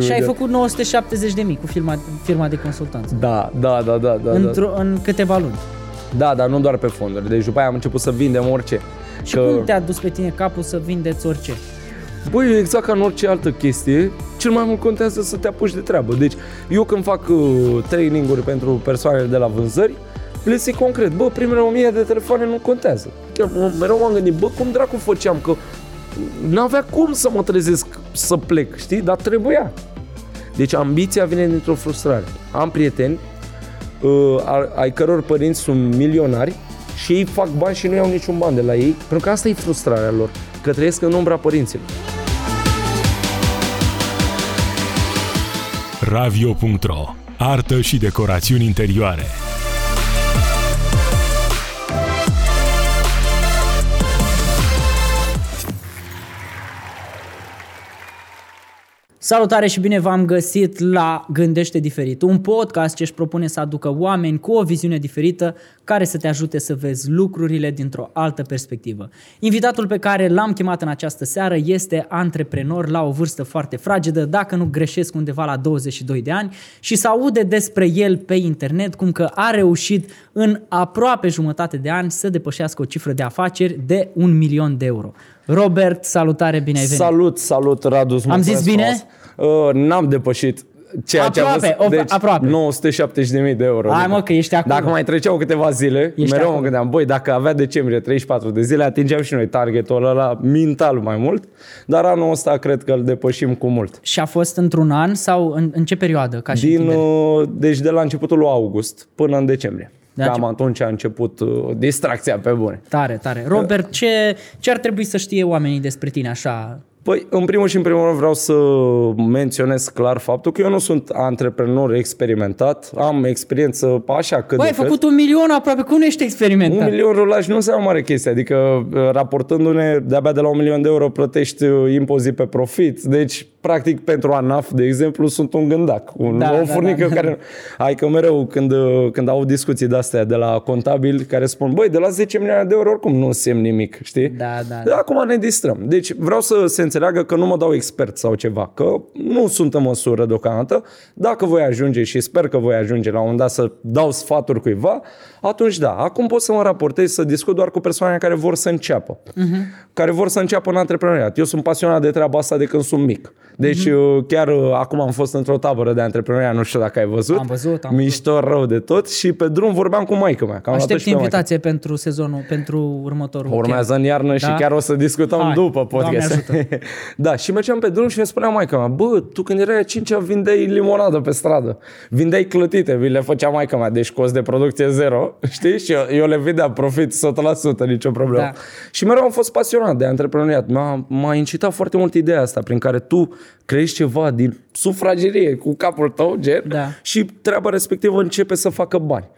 Și ai făcut 970 de mii cu firma, firma de consultanță. Da, da, da, da, da. Într-o, în câteva luni. Da, dar nu doar pe fonduri. Deci după aia am început să vindem orice. Și că... cum te-a dus pe tine capul să vindeți orice? Băi, exact ca în orice altă chestie, cel mai mult contează să te apuci de treabă. Deci, eu când fac uh, training-uri pentru persoanele de la vânzări, le zic concret, bă, primele 1000 de telefoane nu contează. Chiar mereu m-am gândit, bă, cum dracu făceam, că n-avea cum să mă trezesc să plec, știi? Dar trebuia. Deci ambiția vine dintr-o frustrare. Am prieteni uh, ai căror părinți sunt milionari și ei fac bani și nu iau niciun ban de la ei, pentru că asta e frustrarea lor, că trăiesc în umbra părinților. Ravio.ro Artă și decorațiuni interioare Salutare și bine v-am găsit la Gândește Diferit, un podcast ce își propune să aducă oameni cu o viziune diferită care să te ajute să vezi lucrurile dintr-o altă perspectivă. Invitatul pe care l-am chemat în această seară este antreprenor la o vârstă foarte fragedă, dacă nu greșesc undeva la 22 de ani și să aude despre el pe internet cum că a reușit în aproape jumătate de ani să depășească o cifră de afaceri de un milion de euro. Robert, salutare, bine ai venit! Salut, salut, Radu! Am zis bine? Uh, n-am depășit ceea aproape, ce am deci aproape. 970.000 de euro. Hai mă, că ești acolo. Dacă mai treceau câteva zile, ești mereu acolo. mă gândeam, băi, dacă avea decembrie 34 de zile, atingeam și noi targetul ăla mintal mai mult, dar anul ăsta cred că îl depășim cu mult. Și a fost într-un an sau în, în ce perioadă? Ca și Din, uh, deci de la începutul lui august până în decembrie. De Cam atunci a început uh, distracția pe bune. Tare, tare. Robert, ce, ce ar trebui să știe oamenii despre tine așa, Păi, în primul și în primul rând vreau să menționez clar faptul că eu nu sunt antreprenor experimentat, am experiență așa cât Băi, ai făcut un milion aproape, cum nu ești experimentat? Un milion rulaj nu înseamnă mare chestie, adică uh, raportându-ne de-abia de la un milion de euro plătești uh, impozit pe profit, deci practic pentru ANAF, de exemplu, sunt un gândac, un, da, o da, furnică da, da. care... Hai că mereu când, uh, când au discuții de-astea de la contabili care spun, băi, de la 10 milioane de euro oricum nu semn nimic, știi? Da, da, da. Acum ne distrăm. Deci vreau să se înțeleagă că nu mă dau expert sau ceva, că nu sunt în măsură deocamdată. Dacă voi ajunge și sper că voi ajunge la un dat să dau sfaturi cuiva, atunci da. Acum pot să mă raportez, să discut doar cu persoane care vor să înceapă. Uh-huh. Care vor să înceapă în antreprenoriat. Eu sunt pasionat de treaba asta de când sunt mic. Deci uh-huh. chiar uh, acum am fost într-o tabără de antreprenoriat, nu știu dacă ai văzut. Am văzut, am Mișto văzut. rău de tot și pe drum vorbeam cu maica mea. Că Aștept invitație pe pentru sezonul, pentru următorul Urmează în iarnă da? și chiar o să discutăm Hai, după podcast. da, și mergeam pe drum și mi spunea maica mea, bă, tu când erai a 5 vindeai limonadă pe stradă. Vindeai clătite, vi le făcea maica mea, deci cost de producție zero, știi? Și eu, eu le vindeam profit 100%, nicio problemă. Da. Și mereu am fost pasionat de antreprenoriat. M-a, m-a incitat foarte mult ideea asta prin care tu creezi ceva din sufragerie cu capul tău, gen, da. și treaba respectivă începe să facă bani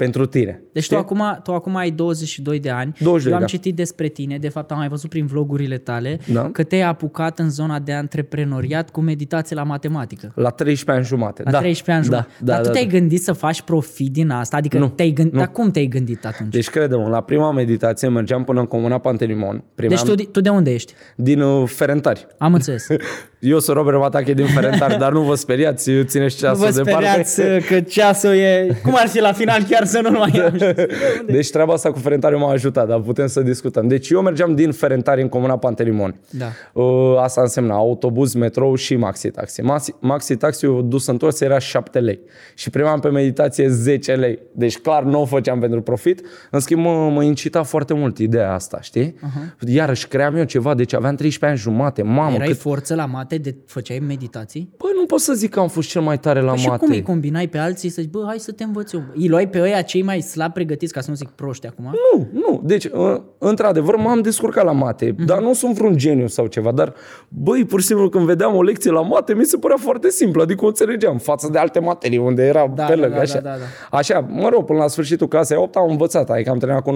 pentru tine. Deci tu acum, tu acum ai 22 de ani. 22, Eu am da. citit despre tine, de fapt am mai văzut prin vlogurile tale, da. că te-ai apucat în zona de antreprenoriat cu meditație la matematică. La 13 ani jumate. La da. 13 ani jumate. Da, Dar da, tu te-ai da. gândit să faci profit din asta? Adică nu, te-ai gândit, nu. Dar cum te-ai gândit atunci? Deci credem, la prima meditație mergeam până în Comuna Pantelimon. Primeam... Deci tu, tu de unde ești? Din uh, Ferentari. Am înțeles. Eu sunt Robert Matache din Ferentari, dar nu vă speriați, țineți ceasul nu vă speriați departe. că ceasul e... Cum ar fi la final chiar să nu mai am? deci treaba asta cu Ferentari m-a ajutat, dar putem să discutăm. Deci eu mergeam din Ferentari în Comuna Pantelimon. Da. Uh, asta însemna autobuz, metrou și maxi-taxi. Maxi, maxi-taxiul dus întors era 7 lei. Și primeam pe meditație 10 lei. Deci clar nu o făceam pentru profit. În schimb mă, mă incita foarte mult ideea asta, știi? Uh-huh. Iarăși cream eu ceva, deci aveam 13 ani jumate. Mamă, Erai cât... forță la mate, de făceai meditații? Băi, nu pot să zic că am fost cel mai tare la păi mate. Și cum îi combinai pe alții să zici, bă, hai să te învăț eu. Îi luai pe ăia cei mai slab pregătiți, ca să nu zic proști acum? Nu, nu. Deci, într-adevăr, m-am descurcat la mate, mm-hmm. dar nu sunt vreun geniu sau ceva, dar, băi, pur și simplu, când vedeam o lecție la mate, mi se părea foarte simplu, adică o înțelegeam față de alte materii unde era da, pe lângă, da, așa. Da, da, da. Așa, mă rog, până la sfârșitul clasei 8 am învățat, adică am terminat cu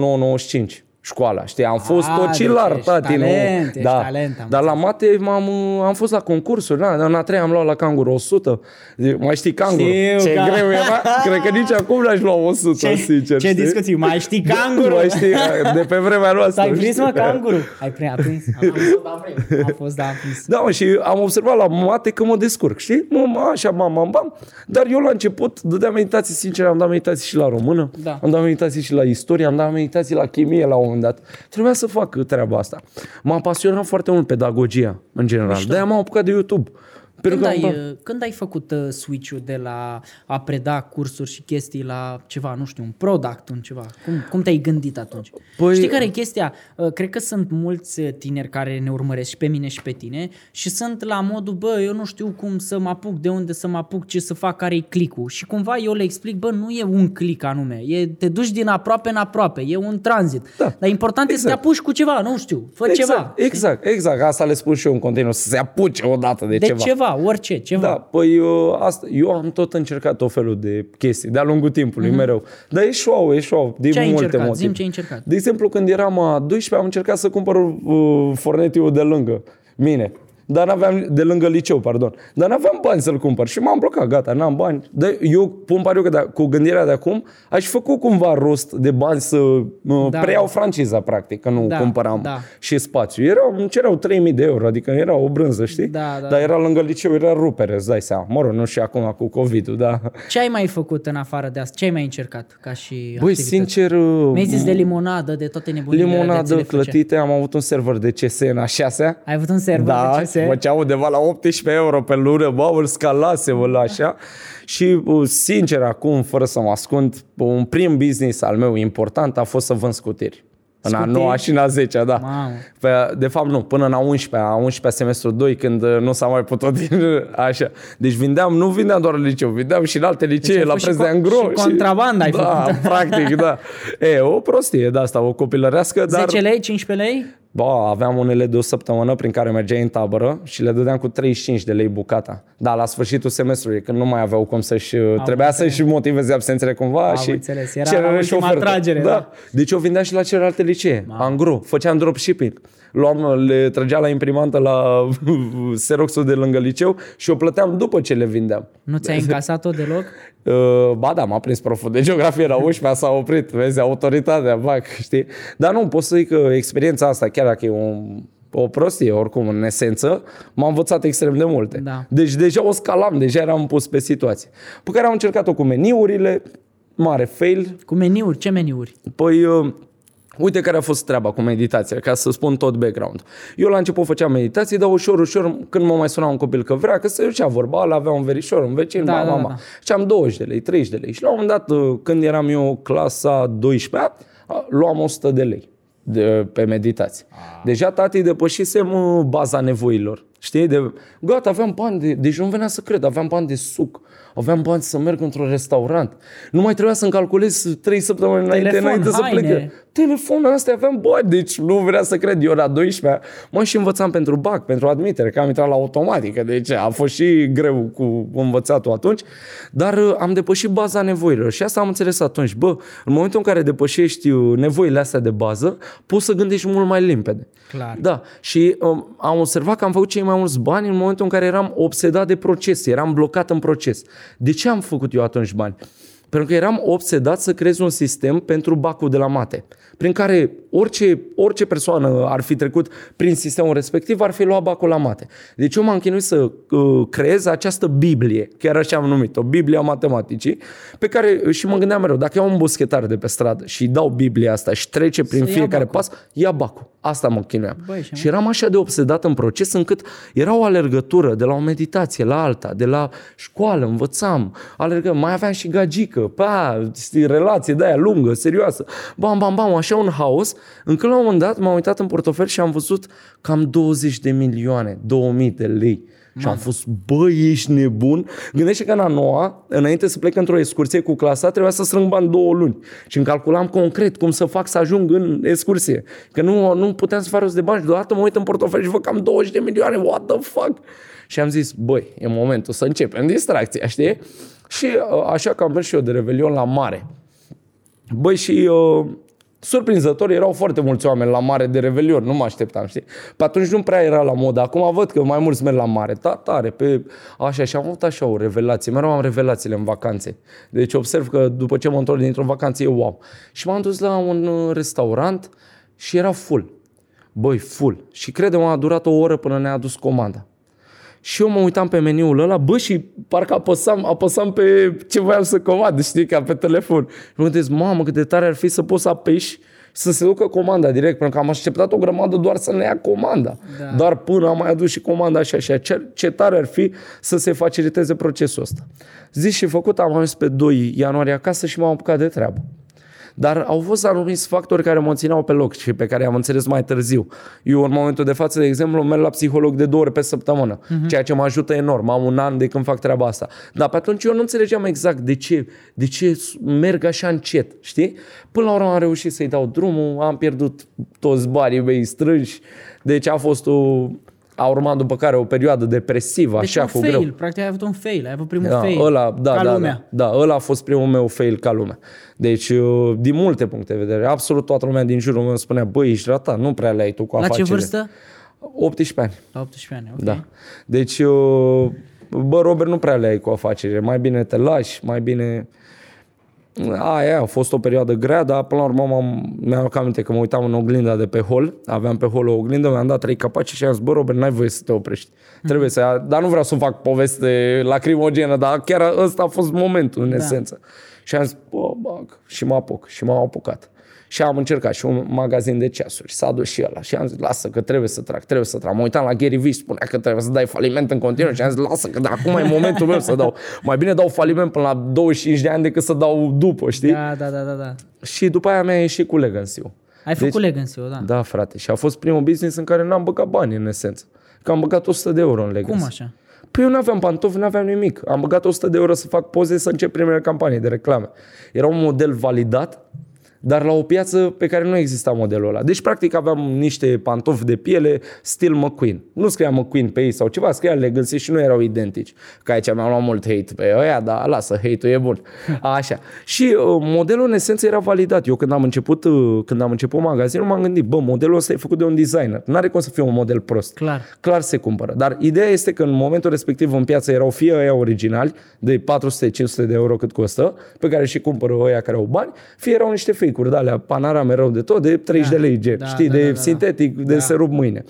9,95 școala, știi? Am fost Ah, tocilar, deci ești tati, nu? talent, ești da. talent, am Dar la mate m-am, am fost la concursuri, da, în a treia am luat la canguru 100. Mai știi canguru? Știu Ce că- greu era? Cred că nici acum n-aș lua 100, Ce, sincer, ce știi? discuții? Mai știi canguru? Mai știi, de pe vremea noastră. Ai prins, știi? mă, canguru? Ai prins, a prins? Am fost, da, am prins. Am fost, da, am prins. Da, mă, și am observat la mate că mă descurc, știi? Mă, mă, așa, bam, bam, bam. Dar eu la început dădeam meditații, sincer, am dat meditații și la română, Da. am dat meditații și la istorie, am dat meditații la chimie la un moment dat. Trebuia să fac treaba asta. M-a pasionat foarte mult pedagogia, în general. De-aia m-am apucat de YouTube. Pentru Când că ai, am dat- uh, când ai făcut uh, switch-ul de la a preda cursuri și chestii la ceva, nu știu, un product, un ceva? Cum, cum te-ai gândit atunci? Păi- Știi care e chestia? Uh, Cred că sunt mulți uh, tineri care ne urmăresc și pe mine și pe tine și sunt la modul, bă, eu nu știu cum să mă apuc, de unde să mă apuc, ce să fac, care-i clicul. Și cumva eu le explic, bă, nu e un click anume, e, te duci din aproape în aproape, e un tranzit. Da. Dar important e să te Exact. apuci cu ceva, nu știu, fă exact, ceva. Exact, exact. Asta le spun și eu în continuu, să se apuce odată de, De ceva. ceva, orice, ceva. Da, păi eu, asta, eu am tot încercat tot felul de chestii, de-a lungul timpului, mm-hmm. mereu. Dar eșuau, eșuau, din Ce ai multe încercat? motive. Zi-mi ce ai încercat. De exemplu, când eram a 12, am încercat să cumpăr uh, fornetiu de lângă mine. Dar n-aveam, de lângă liceu, pardon. Dar n-aveam bani să-l cumpăr și m-am blocat, gata, n-am bani. De, eu pun pariu că de, cu gândirea de acum aș fi făcut cumva rost de bani să uh, Da. da. preiau franciza, practic, că nu Da, cumpăram da. și spațiu. Erau, îmi cereau 3000 de euro, adică era o brânză, știi? Da, da, Dar era lângă liceu, era rupere, îți dai seama. Mă rog, nu și acum cu COVID-ul, da. Ce ai mai făcut în afară de asta? Ce ai mai încercat ca și Băi, activități? sincer, uh, Mi-ai zis de limonadă, de toate nebunile alea de limonadă ți le făcea. clătite, am avut un server de CS în a șasea. Ai avut un server Da, de CS? făcea undeva la 18 euro pe lună, bă, îl scalase, la așa. Și, uh, sincer, acum, fără să mă ascund, un prim business al meu important a fost să vând scutiri. În a Scutiri? 9 și în a 10 da. Mamă. Pe, de fapt, nu, până în a 11 a 11 semestru 2, când uh, nu s-a mai putut din așa. Deci vindeam, nu vindeam doar în liceu, vindeam și în alte licee, Deci ai la fost și preț de co- angro. și contrabandă ai da, făcut. practic, da. E, o prostie de asta, o copilărească, dar... 10 lei, 15 lei? Ba, aveam unele de o săptămână prin care mergeai în tabără și le dădeam cu 35 de lei bucata. Da, la sfârșitul semestrului, când nu mai aveau cum să-și... trebuia să-și motiveze absențele cumva Am și... înțeles, era cerere la și ultima ofertă. tragere, da. da. Deci eu vindeam și la celelalte licee, angro. Făceam dropshipping. Luam, le trăgea la imprimantă la Xerox-ul de lângă liceu și o plăteam după ce le vindeam. Nu ți-ai încasat-o deloc? Uh, ba da, m-a prins proful de geografie la 11 s-a oprit, vezi, autoritatea, bac, știi? Dar nu, pot să zic că experiența asta, chiar dacă e un, o prostie, oricum, în esență, m-a învățat extrem de multe. Da. Deci deja o scalam, deja eram pus pe situație. Pe care am încercat-o cu meniurile, mare fail, Cu meniuri, ce meniuri? Păi, uh, uite care a fost treaba cu meditația, ca să spun tot background. Eu la început făceam meditații, dar ușor, ușor, când mă mai suna un copil că vrea, că se ducea vorba, ăla avea un verișor, un vecin, Da, da, da, mama, da, mama. da. Și am 20 de lei, 30 de lei. Și la un moment dat, uh, când eram eu clasa 12 luam 100 de lei de, pe meditație. Deja tati depășisem uh, baza nevoilor. Știi? De, gata, aveam bani, de, deci nu venea să cred, aveam bani de suc, aveam bani să merg într-un restaurant. Nu mai trebuia să-mi calculez 3 săptămâni înainte, Telefon, înainte să haine. plec. Telefonul astea aveam bani, deci nu vrea să cred. Eu la 12 mă și învățam pentru BAC, pentru admitere, că am intrat la automatică, deci a fost și greu cu învățatul atunci, dar uh, am depășit baza nevoilor și asta am înțeles atunci. Bă, în momentul în care depășești uh, nevoile astea de bază, poți să gândești mult mai limpede. Clar. Da, și um, am observat că am făcut cei mai mulți bani în momentul în care eram obsedat de proces, eram blocat în proces. De ce am făcut eu atunci bani? Pentru că eram obsedat să creez un sistem pentru bacul de la mate, prin care orice, orice persoană ar fi trecut prin sistemul respectiv, ar fi luat bacul la mate. Deci eu m-am chinuit să uh, creez această Biblie, chiar așa am numit-o, Biblia matematicii, pe care și mă gândeam mereu, dacă iau un buschetar de pe stradă și îi dau Biblia asta și trece prin ia fiecare bacul. pas, ia bacul. Asta mă chinuiam. Băi, și și eram așa de obsedat în proces încât era o alergătură de la o meditație la alta, de la școală, învățam, alergăm, mai aveam și gagică, pa, știi, relație de aia lungă, serioasă, bam, bam, bam, așa un haos, încât la un moment dat m-am uitat în portofel și am văzut cam 20 de milioane, 2000 de lei. Și am fost, bă, ești nebun? Gândește că în a noua, înainte să plec într-o excursie cu clasa, trebuia să strâng bani două luni. Și îmi calculam concret cum să fac să ajung în excursie. Că nu, nu puteam să fac rost de bani și deodată mă uit în portofel și văd cam 20 de milioane, what the fuck? Și am zis, băi, e momentul să începem distracția, știi? Și uh, așa că am mers și eu de revelion la mare. Băi, și uh, Surprinzător, erau foarte mulți oameni la mare de revelion, nu mă așteptam, știi? Pe atunci nu prea era la modă. Acum văd că mai mulți merg la mare, da, tare, pe așa, și am avut așa o revelație. Mereu am revelațiile în vacanțe. Deci observ că după ce mă întorc dintr-o vacanță, e wow. Și m-am dus la un uh, restaurant și era full. Băi, full. Și crede-mă, a durat o oră până ne-a adus comanda. Și eu mă uitam pe meniul ăla, bă, și parcă apăsam, apăsam pe ce voiam să comand, știi, ca pe telefon. Și mă gândesc, mamă, cât de tare ar fi să poți să apeși și să se ducă comanda direct, pentru că am așteptat o grămadă doar să ne ia comanda. Da. Doar până am mai adus și comanda așa și ce, ce tare ar fi să se faciliteze procesul ăsta. Zis și făcut, am ajuns pe 2 ianuarie acasă și m-am apucat de treabă. Dar au fost anumiți factori care mă țineau pe loc și pe care am înțeles mai târziu. Eu în momentul de față, de exemplu, merg la psiholog de două ori pe săptămână, uh-huh. ceea ce mă ajută enorm. Am un an de când fac treaba asta. Dar pe atunci eu nu înțelegeam exact de ce, de ce merg așa încet, știi? Până la urmă am reușit să-i dau drumul, am pierdut toți banii mei strânși, deci a fost o a urmat după care o perioadă depresivă, Deci așa un cu fail, greu. practic ai avut un fail, ai avut primul Da, fail. ăla, da, ca da, lumea. da, da, ăla a fost primul meu fail ca lumea. Deci, uh, din multe puncte de vedere, absolut toată lumea din jurul meu spunea, băi, ești ratat, nu prea le-ai tu cu La ce afacerile. vârstă? 18 ani, La 18 ani, ok. da. Deci, uh, bă, Robert, nu prea le-ai cu afacerile, mai bine te lași, mai bine... Aia a fost o perioadă grea, dar până la urmă m-am, mi-am aminte că mă uitam în oglinda de pe hol, aveam pe hol o oglindă, mi-am dat trei capaci și am zis, bă, Robert, n-ai voie să te oprești. Trebuie să, dar nu vreau să fac poveste lacrimogenă, dar chiar ăsta a fost momentul, în Da. esență. Și am zis, bă, bag, și mă apuc, și m-am apucat. Și am încercat și un magazin de ceasuri, s-a dus și ăla. Și am zis, lasă că trebuie să trag, trebuie să trag. Mă uitam la Gary Vee, spunea că trebuie să dai faliment în continuu și am zis, lasă că de acum e momentul meu să dau. Mai bine dau faliment până la 25 de ani decât să dau după, știi? Da, da, da, da, da. Și după aia mi-a ieșit cu Legacy-ul. Ai făcut Legacy-ul, da. Da, frate. Și a fost primul business în care n-am băgat bani, în esență. Că am băgat 100 de euro în Legacy. Cum așa? Păi eu nu aveam pantofi, nu aveam nimic. Am băgat 100 de euro să fac poze, să încep primele campanii de reclame. Era un model validat, dar la o piață pe care nu exista modelul ăla. Deci, practic, aveam niște pantofi de piele stil McQueen. Nu scria McQueen pe ei sau ceva, scria Legacy și nu erau identici. Că aici mi-am luat mult hate pe ăia, dar lasă, hate-ul e bun. Așa. Și uh, modelul, în esență, era validat. Eu când am început, uh, când am început magazinul, m-am gândit, bă, modelul ăsta e făcut de un designer. N-are cum să fie un model prost Clar. clar se cumpără. Dar ideea este că în momentul respectiv în piață erau fie ăia originali, de 400-500 de euro cât costă, pe care și cumpără ăia care au bani, fie erau niște fake-uri de alea, panara mereu de tot, de 30 Da, de lei, gen, da, știi, da, de da, da, da. sintetic, de Da. se rup mâine.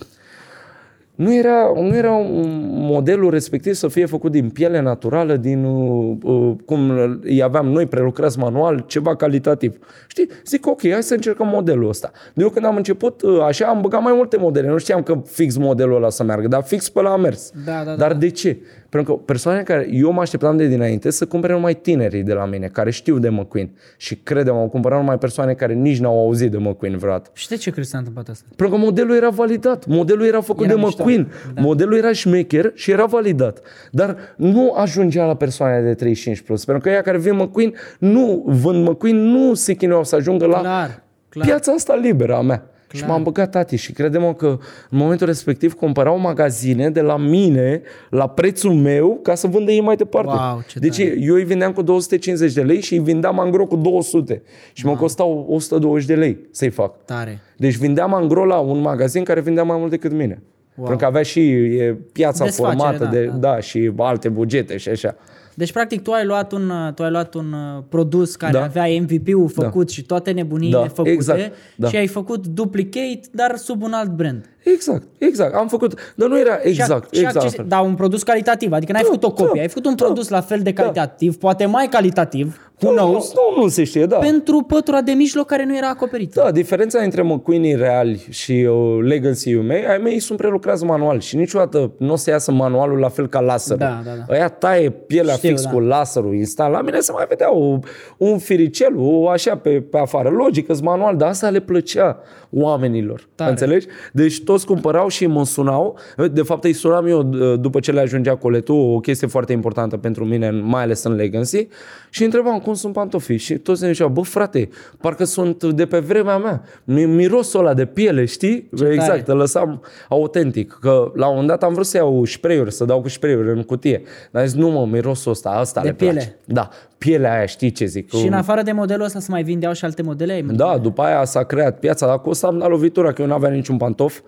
Nu era, nu era un modelul respectiv să fie făcut din piele naturală, din uh, uh, cum îi aveam noi prelucrați manual, ceva calitativ. Știi? Zic, ok, hai să încercăm modelul ăsta. Eu când am început uh, așa, am băgat mai multe modele. Nu știam că fix modelul ăla să meargă, dar fix pe la a mers. Da, da, Dar da. de ce? Pentru că persoanele care eu mă așteptam de dinainte să cumpere numai tinerii de la mine, care știu de McQueen. Și credem, au cumpărat numai persoane care nici n-au auzit de McQueen vreodată. Și de ce crezi că s-a întâmplat asta? Pentru că modelul era validat. Modelul era făcut Era de mișto. McQueen. Da. Modelul era șmecher și era validat. Dar nu ajungea la persoanele de 35 plus. Pentru că ea care vin McQueen, nu vând McQueen, nu se chinuiau să ajungă la Clar, clar. piața asta liberă a mea. Și Clar. m-am băgat tati și credem că în momentul respectiv cumpărau magazine de la mine la prețul meu ca să vândă ei mai departe. Wow, ce deci tare. eu îi vindeam cu 250 de lei și îi vindeam angro cu 200 și mă costau 120 de lei să-i fac. Tare. Deci vindeam angro la un magazin care vindea mai mult decât mine. Wow. Pentru că avea și e, piața Desfacere, formată da, de, da. da. și alte bugete și așa. Deci, practic, tu ai luat un, tu ai luat un uh, produs care Da. avea MVP-ul făcut și toate nebuniile Da, făcute exact, da. și ai făcut duplicate, dar sub un alt brand. Exact, exact. Am făcut, dar nu era exact, și, exact. acces- dar un produs calitativ, adică n-ai Da, făcut o copie, da, ai făcut un da, produs la fel de da. calitativ, poate mai calitativ, who nu, knows, nu, nu se știe, da. pentru pătura de mijloc care nu era acoperită. Da, diferența între McQueen reali și uh, Legacy-ul mei, ai mei sunt prelucrați manual și niciodată nu o să iasă manualul la fel ca laserul. Da, da, da. Aia taie pielea Știu, fix da. cu laserul instant. La mine se mai vedea o, un firicel, o așa pe, pe afară. Logic, îs manual, dar asta le plăcea oamenilor. Tare. Înțelegi? Deci tot toți cumpărau și mă sunau. De fapt, îi sunam eu d- după ce le ajungea coletul, o chestie foarte importantă pentru mine, mai ales în Legacy, și îi întrebam cum sunt pantofii. Și toți ne ziceau, bă, frate, parcă sunt de pe vremea mea. Mi- Mirosul ăla de piele, știi? Ce exact, tare. îl lăsam autentic. Că la un moment dat am vrut să iau spray să dau cu spray în cutie. Dar am zis, nu mă, mirosul ăsta, asta De le piele. place. Da, pielea aia, știi ce zic? Și în afară de modelul ăsta să mai vindeau și alte modele? Ai Da, după aia s-a creat piața, dar cu ăsta am dat lovitura, că eu nu aveam niciun pantof.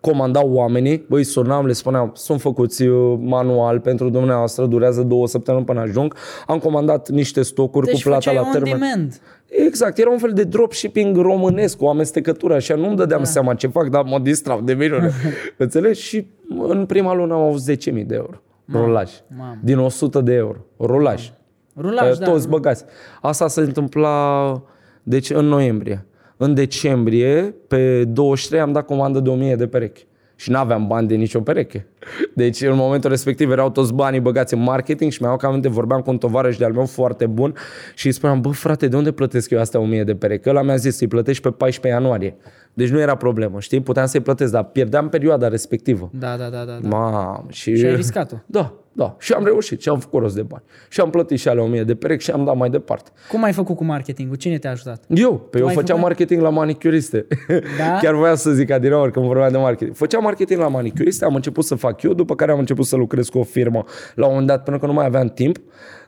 Comandau oamenii, băi, sunam, le spuneam, sunt făcuți uh, manual pentru dumneavoastră, durează două săptămâni până ajung. Am comandat niște stocuri Deci cu plata făceai la on termen. demand. Exact, era un fel de dropshipping românesc, cu amestecătură, așa nu-mi dădeam da. seama ce fac, dar mă distrau de minune. Înțelegi? Și în prima lună am avut 10.000 de euro. Rulaj. mamă. Din 100 de euro. Rulaj. Rulaj, Pe da. toți băgați. Asta se întâmpla deci în noiembrie. În decembrie, pe 23, am dat comandă de 1000 de perechi. Și n-aveam bani de nicio pereche. Deci în momentul respectiv erau toți banii băgați în marketing și mi-au cam aminte, vorbeam cu un tovarăș de-al meu foarte bun și îi spuneam, bă frate, de unde plătesc eu astea 1000 de perechi? Ăla mi-a zis să-i plătești pe 14 ianuarie. Deci nu era problemă, știi? Puteam să-i plătesc, dar pierdeam perioada respectivă. Da, da, da, da. da. Mamă, și... Și ai riscat-o. Da, da. Și am reușit și am făcut rost de bani. Și am plătit și alea 1000 de perechi și am dat mai departe. Cum ai făcut cu marketingul? Cine te-a ajutat? Eu, pe eu ai făceam făcut? marketing la manicuriste. Da? Chiar voiam să zic adineori când vorbeam de marketing. Făceam marketing la manicuriste, am început să fac eu, după care am început să lucrez cu o firmă la un moment dat până că nu mai aveam timp.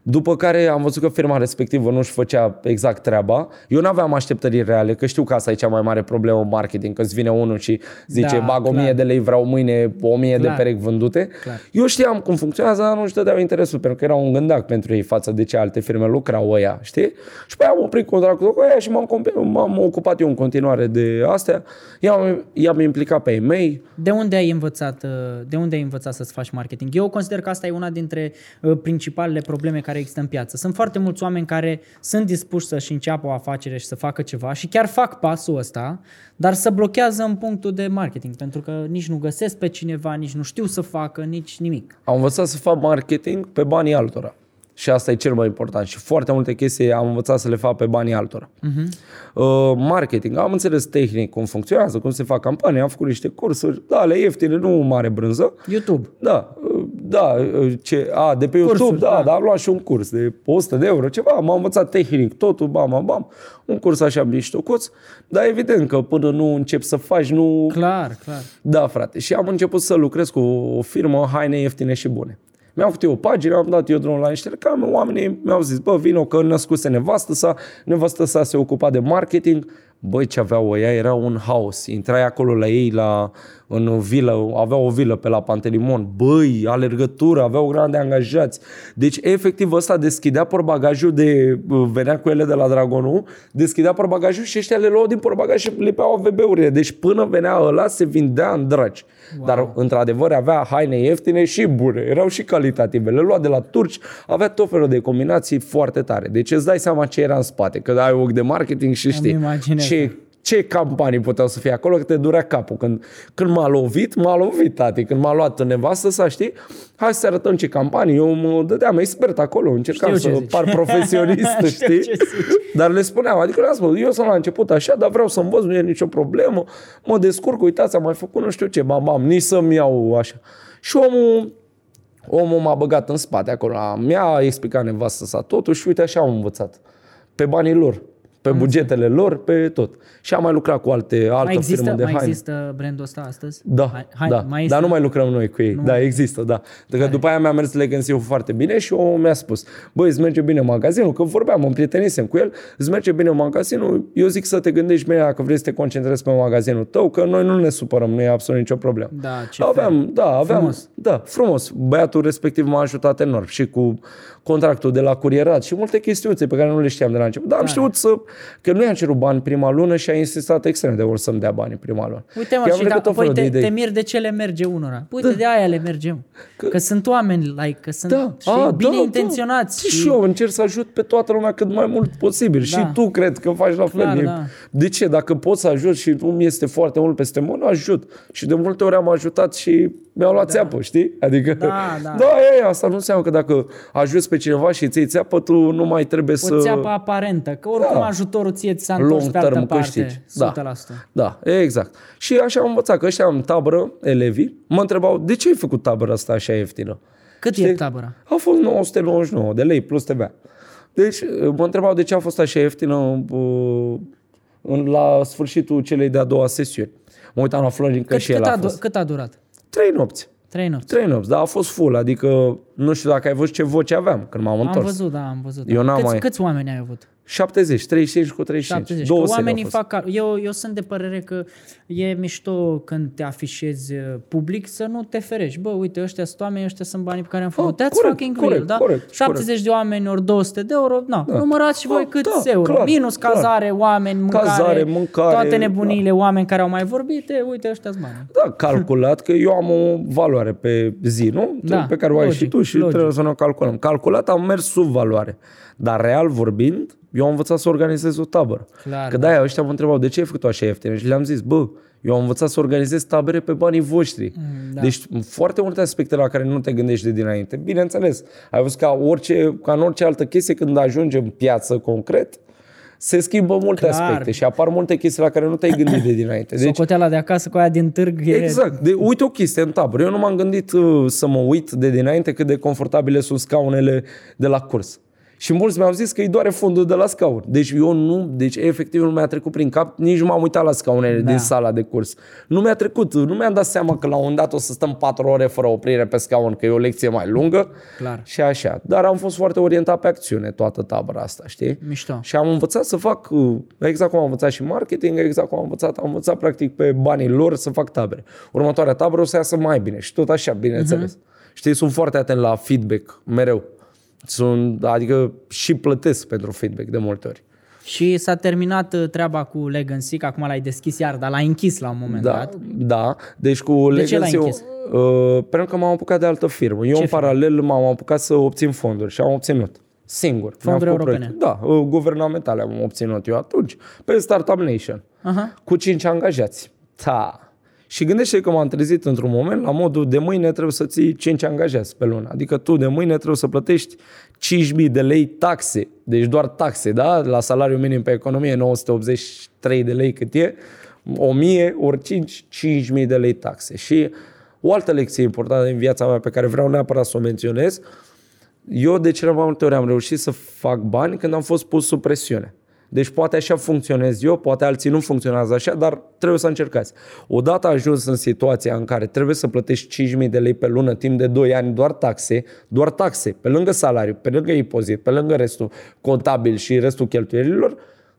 După care am văzut că firma respectivă nu-și făcea exact treaba. Eu nu aveam așteptări reale, că știu că asta e cea mai mare problemă în marketing, că îți vine unul și zice Da, bag 1000 clar. de lei, vreau mâine 1000 de Clar. perechi vândute. Clar. Eu știam cum funcționează, dar nu-și dădeau interesul, pentru că era un gândac pentru ei față de ce alte firme lucrau ăia, știi? Și pe aia am oprit contractul cu ăia și m-am, comp- m-am ocupat eu în continuare de astea. I-am, i-am implicat pe e-mail. De unde ai învățat, uh, de unde ai învățat să-ți faci marketing? Eu consider că asta e una dintre uh, principalele probleme care există în piață. Sunt foarte mulți oameni care sunt dispuși să-și înceapă o afacere și să facă ceva și chiar fac pasul ăsta, dar se blochează în punctul de marketing, pentru că nici nu găsesc pe cineva, nici nu știu să facă, nici nimic. Am învățat să fac marketing pe banii altora. Și asta e cel mai important. Și foarte multe chestii am învățat să le fac pe banii altora. Uh-huh. Uh, marketing. Am înțeles tehnic cum funcționează, cum se fac campanii, am făcut niște cursuri, da, ale ieftine, nu mare brânză. YouTube. Da, uh, da, uh, ce, a, de pe YouTube, Cursuri, da, da. da, am luat și un curs de 100 de euro, ceva, m-am învățat tehnic, totul, bam, bam, bam, un curs așa miștocuț, dar evident că până nu începi să faci, nu... Clar, clar. Da, frate, și am început să lucrez cu o firmă haine ieftine și bune. Mi-am făcut eu o pagină, am dat eu drumul la niște reclame, oamenii mi-au zis, bă, vino că născuse nevastă sa, nevastă sa se ocupa de marketing, Băi, ce aveau ăia, era un haos. Intrai acolo la ei, la, în vilă, aveau o vilă pe la Pantelimon. Băi, alergătură, aveau grande angajați. Deci, efectiv, ăsta deschidea portbagajul de, venea cu ele de la Dragonul, deschidea portbagajul și ăștia le luau din portbagaj și lipeau VB-urile. Deci, până venea ăla, se vindea în dragi. Wow. Dar, într-adevăr, avea haine ieftine și bune. Erau și calitative. Le lua de la turci, avea tot felul de combinații foarte tare. Deci, îți dai seama ce era în spate. Că ai ochi de marketing și știi imaginez. ce, ce campanii puteau să fie acolo, că te durea capul. Când, când m-a lovit, m-a lovit, tati. Când m-a luat nevastă să știi, hai să arătăm ce campanii. Eu mă dădeam expert acolo, încercam Știu ce să zici. par profesionist, Știu știi? ce zici. Dar le spuneam, adică le-am spus, eu sunt la început așa, dar vreau să învăț, nu e nicio problemă, mă descurc, uitați, am mai făcut nu știu ce, bam, bam, nici să-mi iau așa. Și omul, omul m-a băgat în spate acolo, mi-a explicat nevastă sa totul și uite așa am învățat. Pe banii lor, pe bugetele lor, pe tot. Și am mai lucrat cu alte, altă Mai există, firmă de mai haine. există brandul ăsta astăzi? Da, Hai, hai, da. mai dar nu mai lucrăm noi cu ei. Nu da, mai- există, da. Că după aia mi-a mers legacy foarte bine și omul mi-a spus, băi, îți merge bine magazinul, că vorbeam, îmi prietenisem cu el, îți merge bine magazinul, eu zic să te gândești bine dacă vrei să te concentrezi pe magazinul tău, că noi nu ne supărăm, nu e absolut nicio problemă. Da, ce aveam, fain. da, aveam, Frumos. da, frumos. Băiatul respectiv m-a ajutat enorm și cu contractul de la curierat și multe chestiuțe pe care nu le știam de la început. Dar am știut să, că nu i-am cerut bani prima lună și a insistat extrem de mult să-mi dea bani prima lună. Uite mă, I-am și trecut da, tot păi felul de te, idei. te miri de ce le merge unora. Uite, de aia le mergem. Că, că sunt oameni, like, că sunt Da, știi, a, bine da, intenționați. Da. Și, și eu încerc să ajut pe toată lumea cât mai mult posibil. Da. Și tu cred că faci la Clar, fel. E- da. De ce? Dacă pot să ajut și nu mi este foarte mult peste mână, ajut. Și de multe ori am ajutat și mi-au luat da. țeapă, știi? Adică, Da, da. da e, asta nu înseamnă că dacă ajuți pe cineva și îți iei țeapă, tu nu mai trebuie să... O țeapă aparentă, că oricum Da. ajutorul ție ți s-a întors long pe altă term parte. câștigi. 100%. Da, da, exact. Și așa am învățat că ăștia în tabără, elevii, mă întrebau, de ce ai făcut tabăra asta așa ieftină? Cât e tabăra? A fost 999 de lei plus TVA. Deci mă întrebau de ce a fost așa ieftină uh, în, la sfârșitul celei de-a doua sesiuni. Mă uitam la Florin că Cât, și el cât, a a, du- fost. cât a durat? Trei nopți. Trei nopți. Trei nopți, dar a fost full, adică nu știu dacă ai văzut ce voce aveam când m-am Am întors. văzut, da, am văzut. Eu da. n-am câți, mai- câți oameni ai avut? 70, 35 cu 35. 70. Că 200 oamenii au fost. fac... cal- Eu, eu sunt de părere că e mișto când te afișezi uh, public să nu te ferești. Bă, uite, ăștia sunt oameni, ăștia sunt banii pe care am făcut. Ah, That's corect, fucking corect, real, da? corect, 70 de oameni ori 200 de euro, na, da. numărați și voi Da, câți da, euro. clar, Minus clar. cazare, oameni, mâncare, Cazare, mâncare, toate nebunile, oameni care au mai vorbit, e, uite, ăștia sunt banii. Da, calculat că eu am o valoare pe zi, nu? Da, pe care o ai logic, și tu și logic. trebuie să ne o calculăm. Calculat am mers sub valoare. Dar real vorbind, eu am învățat să organizez o tabără. Clar, că da. de-aia ăștia mă întrebau, de ce ai făcut-o așa ieftin? Și le-am zis, bă, eu am învățat să organizez tabere pe banii voștri. da. Deci foarte multe aspecte la care nu te gândești de dinainte. Bineînțeles, ai văzut ca, orice, ca în orice altă chestie, când ajungi în piață concret, se schimbă multe Clar. aspecte și apar multe chestii la care nu te-ai gândit de dinainte. Deci, Socoteala de acasă cu aia din târg e... Exact. De, uite o chestie în tabără. Eu nu m-am gândit uh, să mă uit de dinainte cât de confortabile sunt scaunele de la curs. Și mulți mi-au zis că îi doare fundul de la scaun. Deci eu nu, deci efectiv nu mi-a trecut prin cap, nici nu m-am uitat la scaunele Da. din sala de curs. Nu mi-a trecut, nu mi-am dat seama că la un moment dat o să stăm patru ore fără oprire pe scaun, că e o lecție mai lungă. Clar. Și așa. Dar am fost foarte orientat pe acțiune toată tabăra asta, știi? Mișto. Și am învățat să fac, uh, exact cum am învățat și marketing, exact cum am învățat, am învățat practic pe banii lor să fac tabere. Următoarea tabără o să iasă mai bine și tot așa, bineînțeles. Uh-huh. Știi, sunt foarte atent la feedback, mereu. Sunt, adică și plătesc pentru feedback de multe ori. Și s-a terminat uh, treaba cu Legacy, că acum l-ai deschis iar, dar l-ai închis la un moment Da, dat. da. Deci cu De ce l-ai Legacy, închis? uh, pentru că m-am apucat de altă firmă. Eu Ce în firmă? paralel m-am apucat să obțin fonduri și am obținut. Singur. Fonduri Mi-am făcut europene? proiecte. Da, uh, guvernamentale am obținut eu atunci. Pe Startup Nation. Aha. cu 5 angajați. Da. Și gândește că m-am trezit într-un moment la modul de mâine trebuie să ții 5 angajați pe lună. Adică tu de mâine trebuie să plătești 5.000 de lei taxe. Deci doar taxe, da? La salariul minim pe economie 983 de lei cât e. 1000 ori 5, 5.000 de lei taxe. Și o altă lecție importantă în viața mea pe care vreau neapărat să o menționez, eu de cele mai multe ori am reușit să fac bani când am fost pus sub presiune. Deci poate așa funcționez eu, poate alții nu funcționează așa, dar trebuie să încercați. Odată ajuns în situația în care trebuie să plătești 5.000 de lei pe lună timp de 2 ani doar taxe, doar taxe, pe lângă salariu, pe lângă impozit, pe lângă restul contabil și restul cheltuielilor,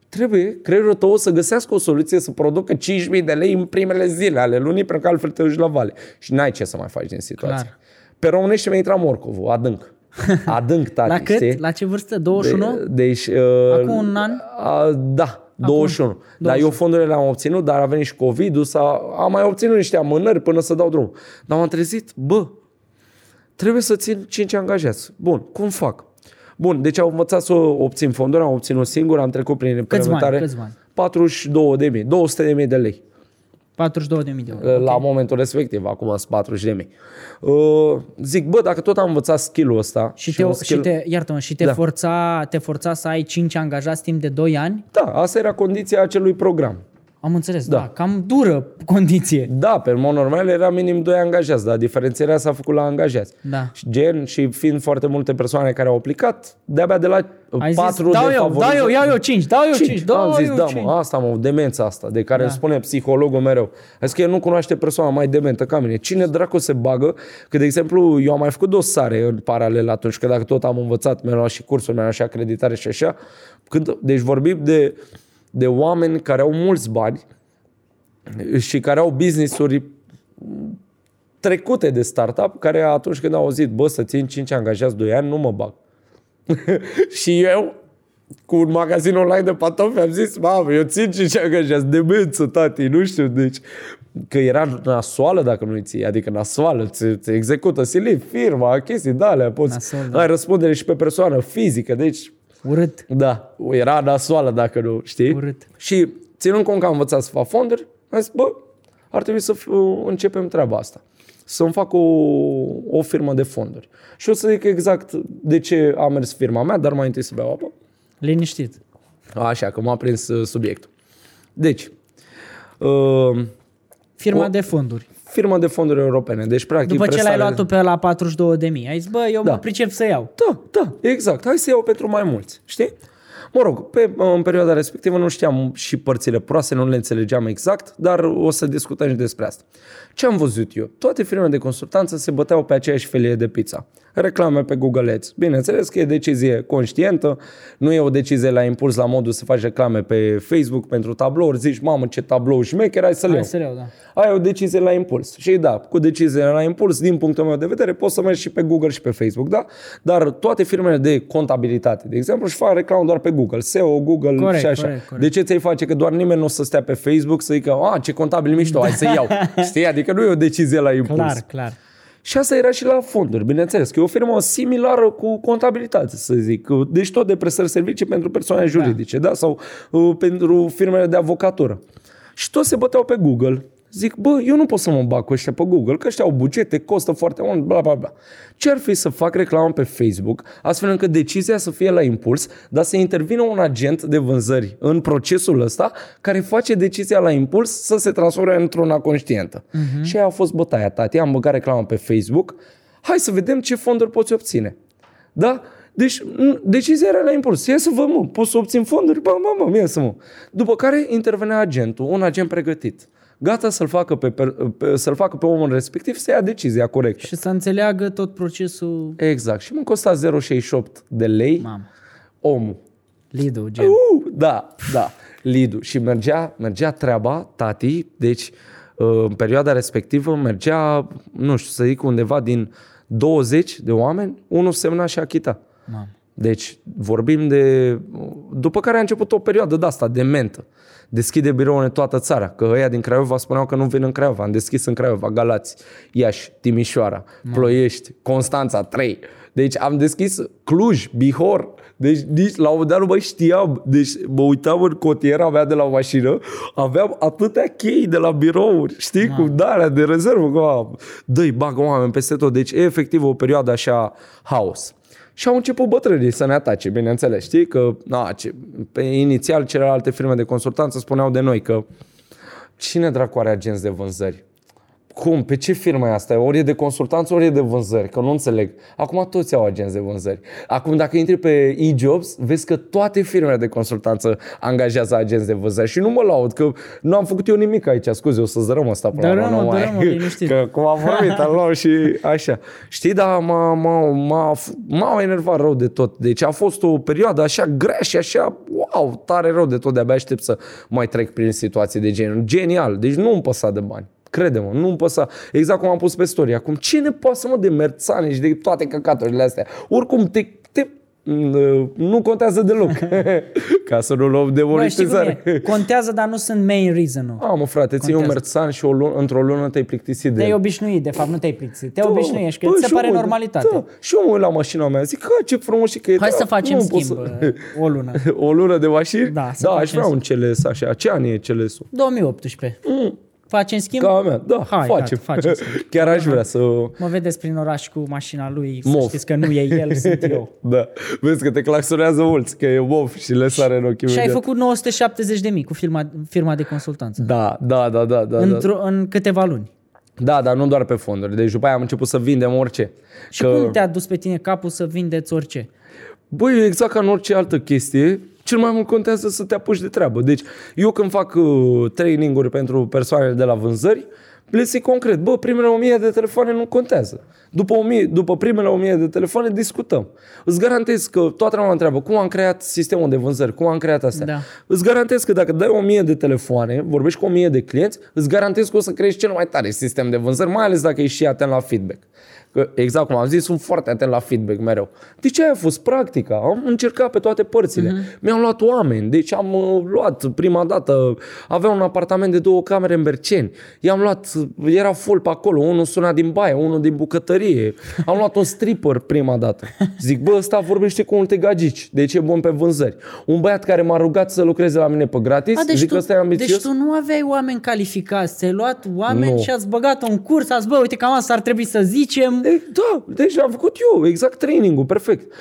trebuie creierul tău să găsească o soluție să producă 5.000 de lei în primele zile ale lunii, pentru că altfel te duci la vale. Și n-ai ce să mai faci din situație. Clar. Pe românește mi-a intrat morcovul, adânc. Adânc, tati, La cât? știi? La ce vârstă? 21? De, deci, uh, Acum un an? A, da, 21. Dar eu fondurile le-am obținut, dar a venit și COVID-ul, s-a, am mai obținut niște amânări până să dau drum. Dar m-am trezit, bă, trebuie să țin 5 angajați. Bun, cum fac? Bun, deci am învățat să obțin fonduri, am obținut singur, am trecut prin implementare. Câți bani? 42 de mii, 200 de mii de lei. 42.000 de euro. La momentul respectiv, acum sunt 40 de mii. Uh, zic, bă, dacă tot am învățat skill-ul ăsta Și te, un și te, iartă-mă, și te, Da. forța, te forța să ai 5 angajați timp de 2 ani? Da, asta era condiția acelui program. Am înțeles, da. da cam dură condiție. Da, pe mod normal era minim 2 angajați, dar diferențierea s-a făcut la angajați. Da. Și gen, și fiind foarte multe persoane care au aplicat, de-abia de la Ai 4 zis, dau de eu, dau eu, iau eu 5, dau eu 5, 5 dau am zis, eu da, 5. mă, asta mă, demența asta, de care da. îmi spune psihologul mereu. A zis că el nu cunoaște persoana mai dementă ca mine. Cine dracu se bagă? Că, de exemplu, eu am mai făcut dosare în paralel atunci, că dacă tot am învățat, mi-am luat și cursuri, mi-am luat și acreditare și așa. Când, deci vorbim de, de oameni care au mulți bani și care au business-uri trecute de startup, care atunci când au auzit, bă, să țin 5 angajați 2 ani, nu mă bag. și eu, cu un magazin online de pantofi, am zis, mamă, eu țin 5 angajați, demență, tati, nu știu, deci că era nasoală dacă nu-i ții, adică nasoală, ți, ți execută silif, firma, chestii de alea, poți, Nasol, da. ai răspundere și pe persoană fizică, deci Urât. da, era nasoală dacă nu, știi? Urât. Și ținând cont că am învățat să fac fonduri, am zis, bă, ar trebui să f- începem treaba asta. să-mi fac o, o firmă de fonduri. Și o să zic exact de ce a mers firma mea, dar mai întâi să beau apă. Liniștit. Așa, că m-a prins uh, subiectul. Deci, uh, Firma O- de fonduri. Firma de fonduri europene. Deci, practic, După ce l-ai prestare- luat tu pe la 42 de mii, ai zis, bă, eu Da. mă pricep să iau. Da, da, exact. Hai să iau pentru mai mulți, știi? Mă rog, pe, în perioada respectivă nu știam și părțile proaste, nu le înțelegeam exact, dar o să discutăm și despre asta. Ce am văzut eu? Toate firmele de consultanță se băteau pe aceeași felie de pizza. Reclame pe Google Ads. Bineînțeles că e decizie conștientă, nu e o decizie la impuls la modul să faci reclame pe Facebook pentru tablouri, zici, mamă, ce tablou șmecher, hai să le Hai iau. să le iau, da. Ai o decizie la impuls. Și da, cu decizie la impuls, din punctul meu de vedere, poți să mergi și pe Google și pe Facebook, da? Dar toate firmele de contabilitate, de exemplu, își fac reclamă doar pe Google, SEO, Google Corect, și așa. corect, corect. De ce ți-ai face? Că doar nimeni nu o să stea pe Facebook să zică, a, ce contabil mișto, hai să iau. Știi? Adică nu e o decizie la impuls. Clar, clar. Și asta era și la fonduri, bineînțeles, că e o firmă similară cu contabilitate, să zic. Deci tot de prestări servicii pentru persoane juridice, da? Sau uh, pentru firmele de avocatură. Și toți se băteau pe Google. Zic, bă, eu nu pot să mă bag cu ăștia pe Google, că ăștia au bugete, costă foarte mult, bla, bla, bla. Ce ar fi să fac reclamă pe Facebook, astfel încât decizia să fie la impuls, dar să intervină un agent de vânzări în procesul ăsta, care face decizia la impuls să se transforme într-una conștientă. Uh-huh. Și aia a fost bătaia, tati. Am băgat reclamă pe Facebook, hai să vedem ce fonduri poți obține. Da? Deci, n- decizia era la impuls. Ia să vă, mă, pot să obțin fonduri? Bă, mă, mă, ia să mă. După care intervenea agentul, un agent pregătit. Gata să-l facă pe, per- pe, să-l facă pe omul respectiv să ia decizia corectă. Și să înțeleagă tot procesul... Exact. Și mă costa 0,68 de lei Mamă, omul. Lidu, gen. Uh, da, da. Lidu. Și mergea, mergea treaba, tati, deci uh, în perioada respectivă mergea, nu știu, să zic undeva din 20 de oameni, unul semna și achita. Mamă. Deci vorbim de... După care a început o perioadă de asta, de mentă. Deschide biroul în toată țara, că ăia din Craiova spuneau că nu vin în Craiova. Am deschis în Craiova, Galați, Iași, Timișoara, Ploiești, Constanța, 3. Deci am deschis Cluj, Bihor. Deci nici la un moment dat nu mai știam. Deci mă uitam în cotiera mea de la mașină, aveam atâtea chei de la birouri, știi, cu darea de rezervă. Cu, dă-i, bagă oameni peste tot. Deci e efectiv o perioadă așa haos. Și au început bătrânii să ne atace, bineînțeles, știi? Că, na, ce, pe inițial, celelalte firme de consultanță spuneau de noi că cine dracu are agenți de vânzări? Cum? Pe ce firmă e asta? Ori e de consultanță, ori e de vânzări, că nu înțeleg. Acum toți au agenți de vânzări. Acum dacă intri pe e-jobs, vezi că toate firmele de consultanță angajează agenți de vânzări. Și nu mă laud, că nu am făcut eu nimic aici. Scuze, o să zărăm asta până la urmă, Dărâmă, nu mai- dărâmă, liniștit. Că cum am vorbit, am luat și așa. Știi, dar m-a, m-a, m-a, m-a enervat rău de tot. Deci a fost o perioadă așa grea și așa, wow, tare rău de tot. De-abia aștept să mai trec prin situații de genul. Genial. Deci nu îmi păsa de bani. Crede-mă, nu îmi păsa. Exact cum am pus pe story. Acum, cine pasă mă de merțane și de toate căcaturile astea? Oricum, te, te nu contează deloc. Ca să nu luăm Bă, știi cum demonetizare. e? Contează, dar nu sunt main reason-ul. A, mă frate, ții un Contează. merțan și o lună, într-o lună te-ai plictisit de Te-ai el. obișnuit, de fapt, nu te-ai plictisit. Te Da, obișnuiești, că bă, ți se și pare eu mă- normalitate. Da, și eu mă uit la mașina mea, zic, că ce frumos și că e. Hai da, să facem nu pot schimb să- să... o lună. o lună de mașini? Da, să da aș facem vrea un CLS așa. Ce an e CLS-ul? 2018. Facem schimb? Ca a mea, da, Hai, facem. gata, facem schimb. Chiar aș vrea să... Mă vedeți prin oraș cu mașina lui, să Mof. știți că nu e el, sunt eu. Da, vezi că te claxonează mulți, că e mof și le sare în ochii Și ai imediat. făcut 970 de mii cu firma, firma de consultanță. Da, da, da, da, da. da. Într-o, în câteva luni. Da, dar nu doar pe fonduri. Deci după aia am început să vindem orice. Și cum te-a dus pe tine capul să vindeți orice? Băi, exact ca în orice altă chestie, cel mai mult contează să te apuci de treabă. Deci, eu când fac uh, training-uri pentru persoanele de la vânzări, le zic concret, bă, primele 1000 de telefoane nu contează. După, 1000, după primele 1000 de telefoane discutăm. Îți garantez că toată lumea mă întreabă cum am creat sistemul de vânzări, cum am creat astea. Da. Îți garantez că dacă dai 1000 de telefoane, vorbești cu 1000 de clienți, îți garantez că o să creezi cel mai tare sistem de vânzări, mai ales dacă ești și atent la feedback. Că, exact cum am zis, sunt foarte atent la feedback mereu. De ce a fost practica? Am încercat pe toate părțile. Uh-huh. Mi-am luat oameni, deci am uh, luat prima dată, aveam un apartament de două camere în Berceni. I-am luat, era full pe acolo, unul suna din baie, unul din bucătărie, vânzărie. Am luat un stripper prima dată. Zic, bă, ăsta vorbește cu multe gagici. Deci e bun pe vânzări. Un băiat care m-a rugat să lucreze la mine pe gratis. A, deci, zic tu, că ăsta e ambițios. deci tu nu aveai oameni calificați, ți-ai luat oameni Nu. și ați băgat un curs, ați bă, uite cam asta ar trebui să zicem. E, da, deci am făcut eu, exact trainingul, perfect.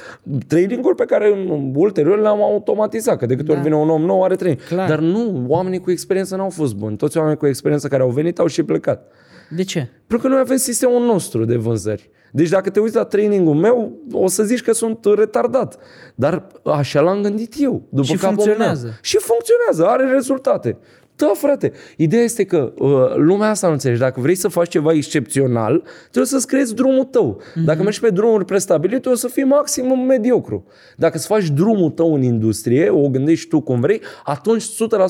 Trainingul pe care în- ulterior l-am automatizat, că de câte ori Da. vine un om nou are training. Clar. Dar nu, oamenii cu experiență n-au fost buni. Toți oamenii cu experiență care au venit au și plecat. De ce? Pentru că noi avem sistemul nostru de vânzări. Deci dacă te uiți la trainingul meu, o să zici că sunt retardat. Dar așa l-am gândit eu. După Și capul funcționează. Meu. Și funcționează, are rezultate. Da, frate. Ideea este că uh, lumea asta nu înțelegi. Dacă vrei să faci ceva excepțional, trebuie să-ți creezi drumul tău. Mhm. Dacă mergi pe drumuri prestabilite, o să fii maximum mediocru. Dacă îți faci drumul tău în industrie, o gândești tu cum vrei, atunci 100%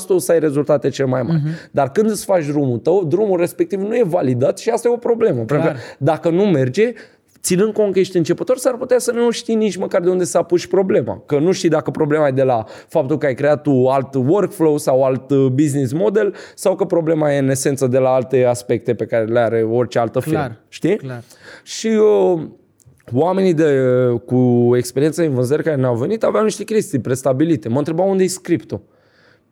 o să ai rezultate cel mai mari. Mhm. Dar când îți faci drumul tău, drumul respectiv nu e validat și asta e o problemă. Pentru că Clar. dacă nu merge, ținând cont că ești începător, s-ar putea să nu știi nici măcar de unde s-a pus problema. Că nu știi dacă problema e de la faptul că ai creat tu alt workflow sau alt uh, business model sau că problema e în esență de la alte aspecte pe care le are orice altă firmă. Clar, Știi? clar. Și uh, oamenii de, cu experiență în vânzări care ne-au venit aveau niște chestii prestabilite. Mă întrebau unde e scriptul.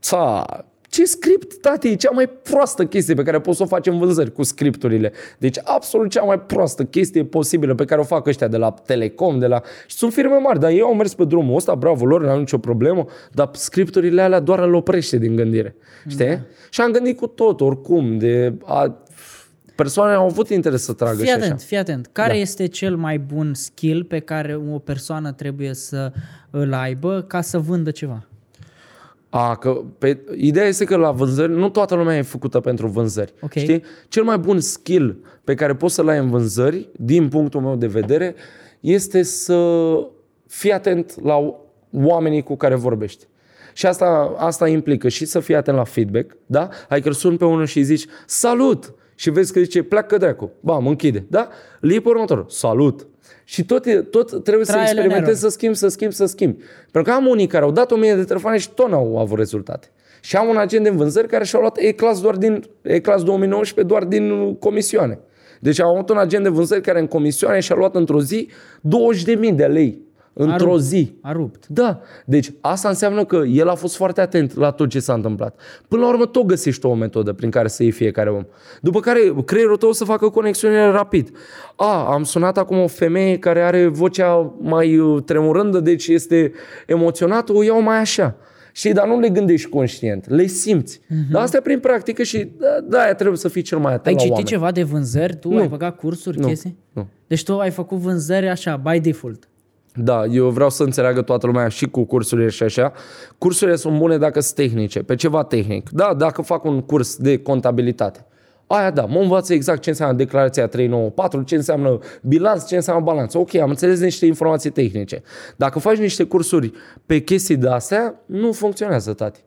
Ța, ce script, tati, e cea mai proastă chestie pe care poți să o faci în vânzări cu scripturile. Deci absolut cea mai proastă chestie posibilă pe care o fac ăștia de la Telecom, de la... Și sunt firme mari, dar ei au mers pe drumul ăsta, bravo lor, n-au nicio problemă, dar scripturile alea doar îl oprește din gândire. Știi? Da. Și am gândit cu tot, oricum, de... A, persoanele au avut interes să tragă Fii și așa. atent, fii atent. Care Da. este cel mai bun skill pe care o persoană trebuie să îl aibă ca să vândă ceva? A, că pe, ideea este că la vânzări nu toată lumea e făcută pentru vânzări. Ok. Știi? Cel mai bun skill pe care poți să-l ai în vânzări, din punctul meu de vedere, este să fii atent la oamenii cu care vorbești. Și asta, asta implică și să fii atent la feedback, da? Adică suni pe unul și zici, salut! Și vezi că zice, pleacă dracu. Bam, închide, da? Lii pe următorul, salut! Și tot, e- tot trebuie Trial and să experimentezi error. să schimbi, să schimbi, să schimbi. Pentru că am unii care au dat 1000 de telefoane și tot n-au avut rezultate. Și am un agent de vânzări care și-a luat E-Class, doar din, E-Class 2019 doar din uh, comisioane. Deci am avut un agent de vânzări care în comisioane și-a luat într-o zi 20.000 de lei. Într-o rupt. zi. A rupt. Da, deci asta înseamnă că el a fost foarte atent la tot ce s-a întâmplat. Până la urmă tot găsești o metodă prin care să iei fiecare om. După care creierul tău o să facă conexiunile rapid. A, am sunat acum o femeie care are vocea mai uh, tremurândă, deci este emoționată, o iau mai așa. Și dar nu le gândești conștient, le simți. Uh-huh. Dar asta e prin practică și da, da, aia trebuie să fii cel mai atent Ai la citit oameni. ceva de vânzări? Tu Nu. ai băgat cursuri, Nu. chestii? Nu. Deci tu ai făcut vânzări așa, by default. Da, eu vreau să înțeleagă toată lumea și cu cursurile și așa. Cursurile sunt bune dacă sunt tehnice, pe ceva tehnic. Da, dacă fac un curs de contabilitate. Aia da, mă învață exact ce înseamnă declarația 394, ce înseamnă bilanț, ce înseamnă balanță. Ok, am înțeles niște informații tehnice. Dacă faci niște cursuri pe chestii de astea, nu funcționează, tati.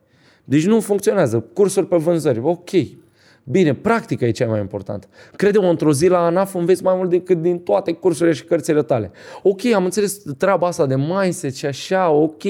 Deci nu funcționează. Cursuri pe vânzări, ok. Bine, practica e cea mai importantă. Crede-mă, într-o zi la ANAF înveți mai mult decât din toate cursurile și cărțile tale. Ok, am înțeles treaba asta de mindset și așa, ok,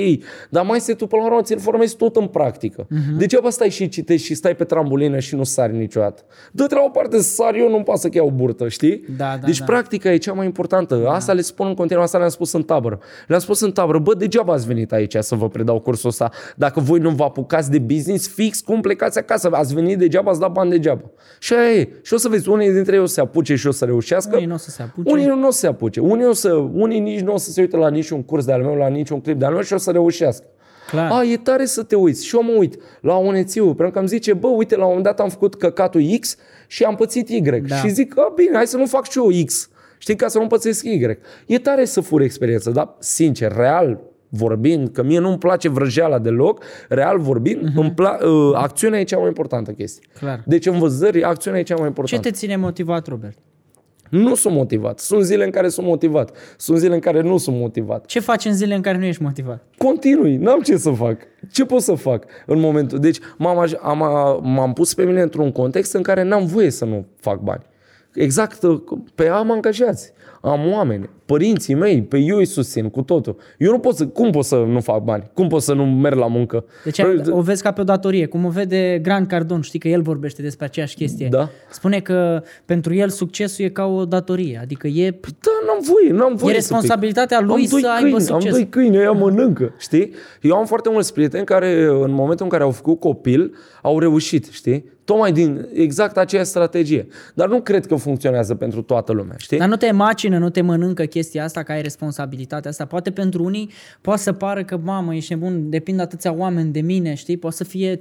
dar mindset-ul până la urmă ți-l formezi tot în practică. Uh-huh. Degeaba stai și citești și stai pe trambulină și nu sari niciodată. Dă-te la o parte să sari eu, nu-mi pasă că iau burtă, știi? Da, da, deci da. practica e cea mai importantă. Da. Asta le spun în continuu, asta le-am spus în tabără. Le-am spus în tabără, bă, degeaba ați venit aici să vă predau cursul ăsta. Dacă voi nu vă apucați de business fix, cum plecați acasă? Ați venit degeaba, ați dat bani degeaba. Și aia e. Și o să vezi, unii dintre ei o să se apuce și o să reușească. Unii nu o să se apuce. Unii nu o să se apuce. Unii, o să, unii nici nu o să se uite la niciun curs de-al meu, la niciun clip de-al meu și o să reușească. Clar. A, e tare să te uiți. Și eu mă uit la unețiu, pentru că îmi zice, bă, uite, la un moment dat am făcut căcatul X și am pățit Y. Da. Și zic, a, bine, hai să nu fac și eu X. Știi, ca să nu pățesc Y. E tare să furi experiență, dar, sincer, real vorbind, că mie nu-mi place vrăjeala deloc, real vorbind, uh-huh. îmi pla- uh, acțiunea e cea mai importantă chestie. Clar. Deci în vânzări, acțiunea e cea mai Ce importantă. te ține motivat, Robert? Nu sunt motivat. Sunt zile în care sunt motivat. Sunt zile în care nu sunt motivat. Ce faci în zile în care nu ești motivat? Continui, n-am ce să fac. Ce pot să fac în momentul? Deci m-am, aj- am, m-am pus pe mine într-un context în care n-am voie să nu fac bani. Exact, pe am angajați. am oameni, părinții mei, pe eu îi susțin cu totul. Eu nu pot să, cum pot să nu fac bani? Cum pot să nu merg la muncă? Deci ai- o vezi ca pe o datorie, cum o vede Grant Cardone, știi că el vorbește despre aceeași chestie. Da. Spune că pentru el succesul e ca o datorie, adică e, Da, n-am voie, n-am voie e să responsabilitatea pic. lui am doi să câini, aibă succes. Am doi câini, ăia mănâncă, știi? Eu am foarte mulți prieteni care în momentul în care au făcut copil, au reușit, știi? Tocmai din exact aceeași strategie. Dar nu cred că funcționează pentru toată lumea, știi? Dar nu te macină, nu te mănâncă chestia asta, că ai responsabilitatea asta. Poate pentru unii poate să pară că, mamă, ești nebun, depind atâția oameni de mine, știi? Poate să fie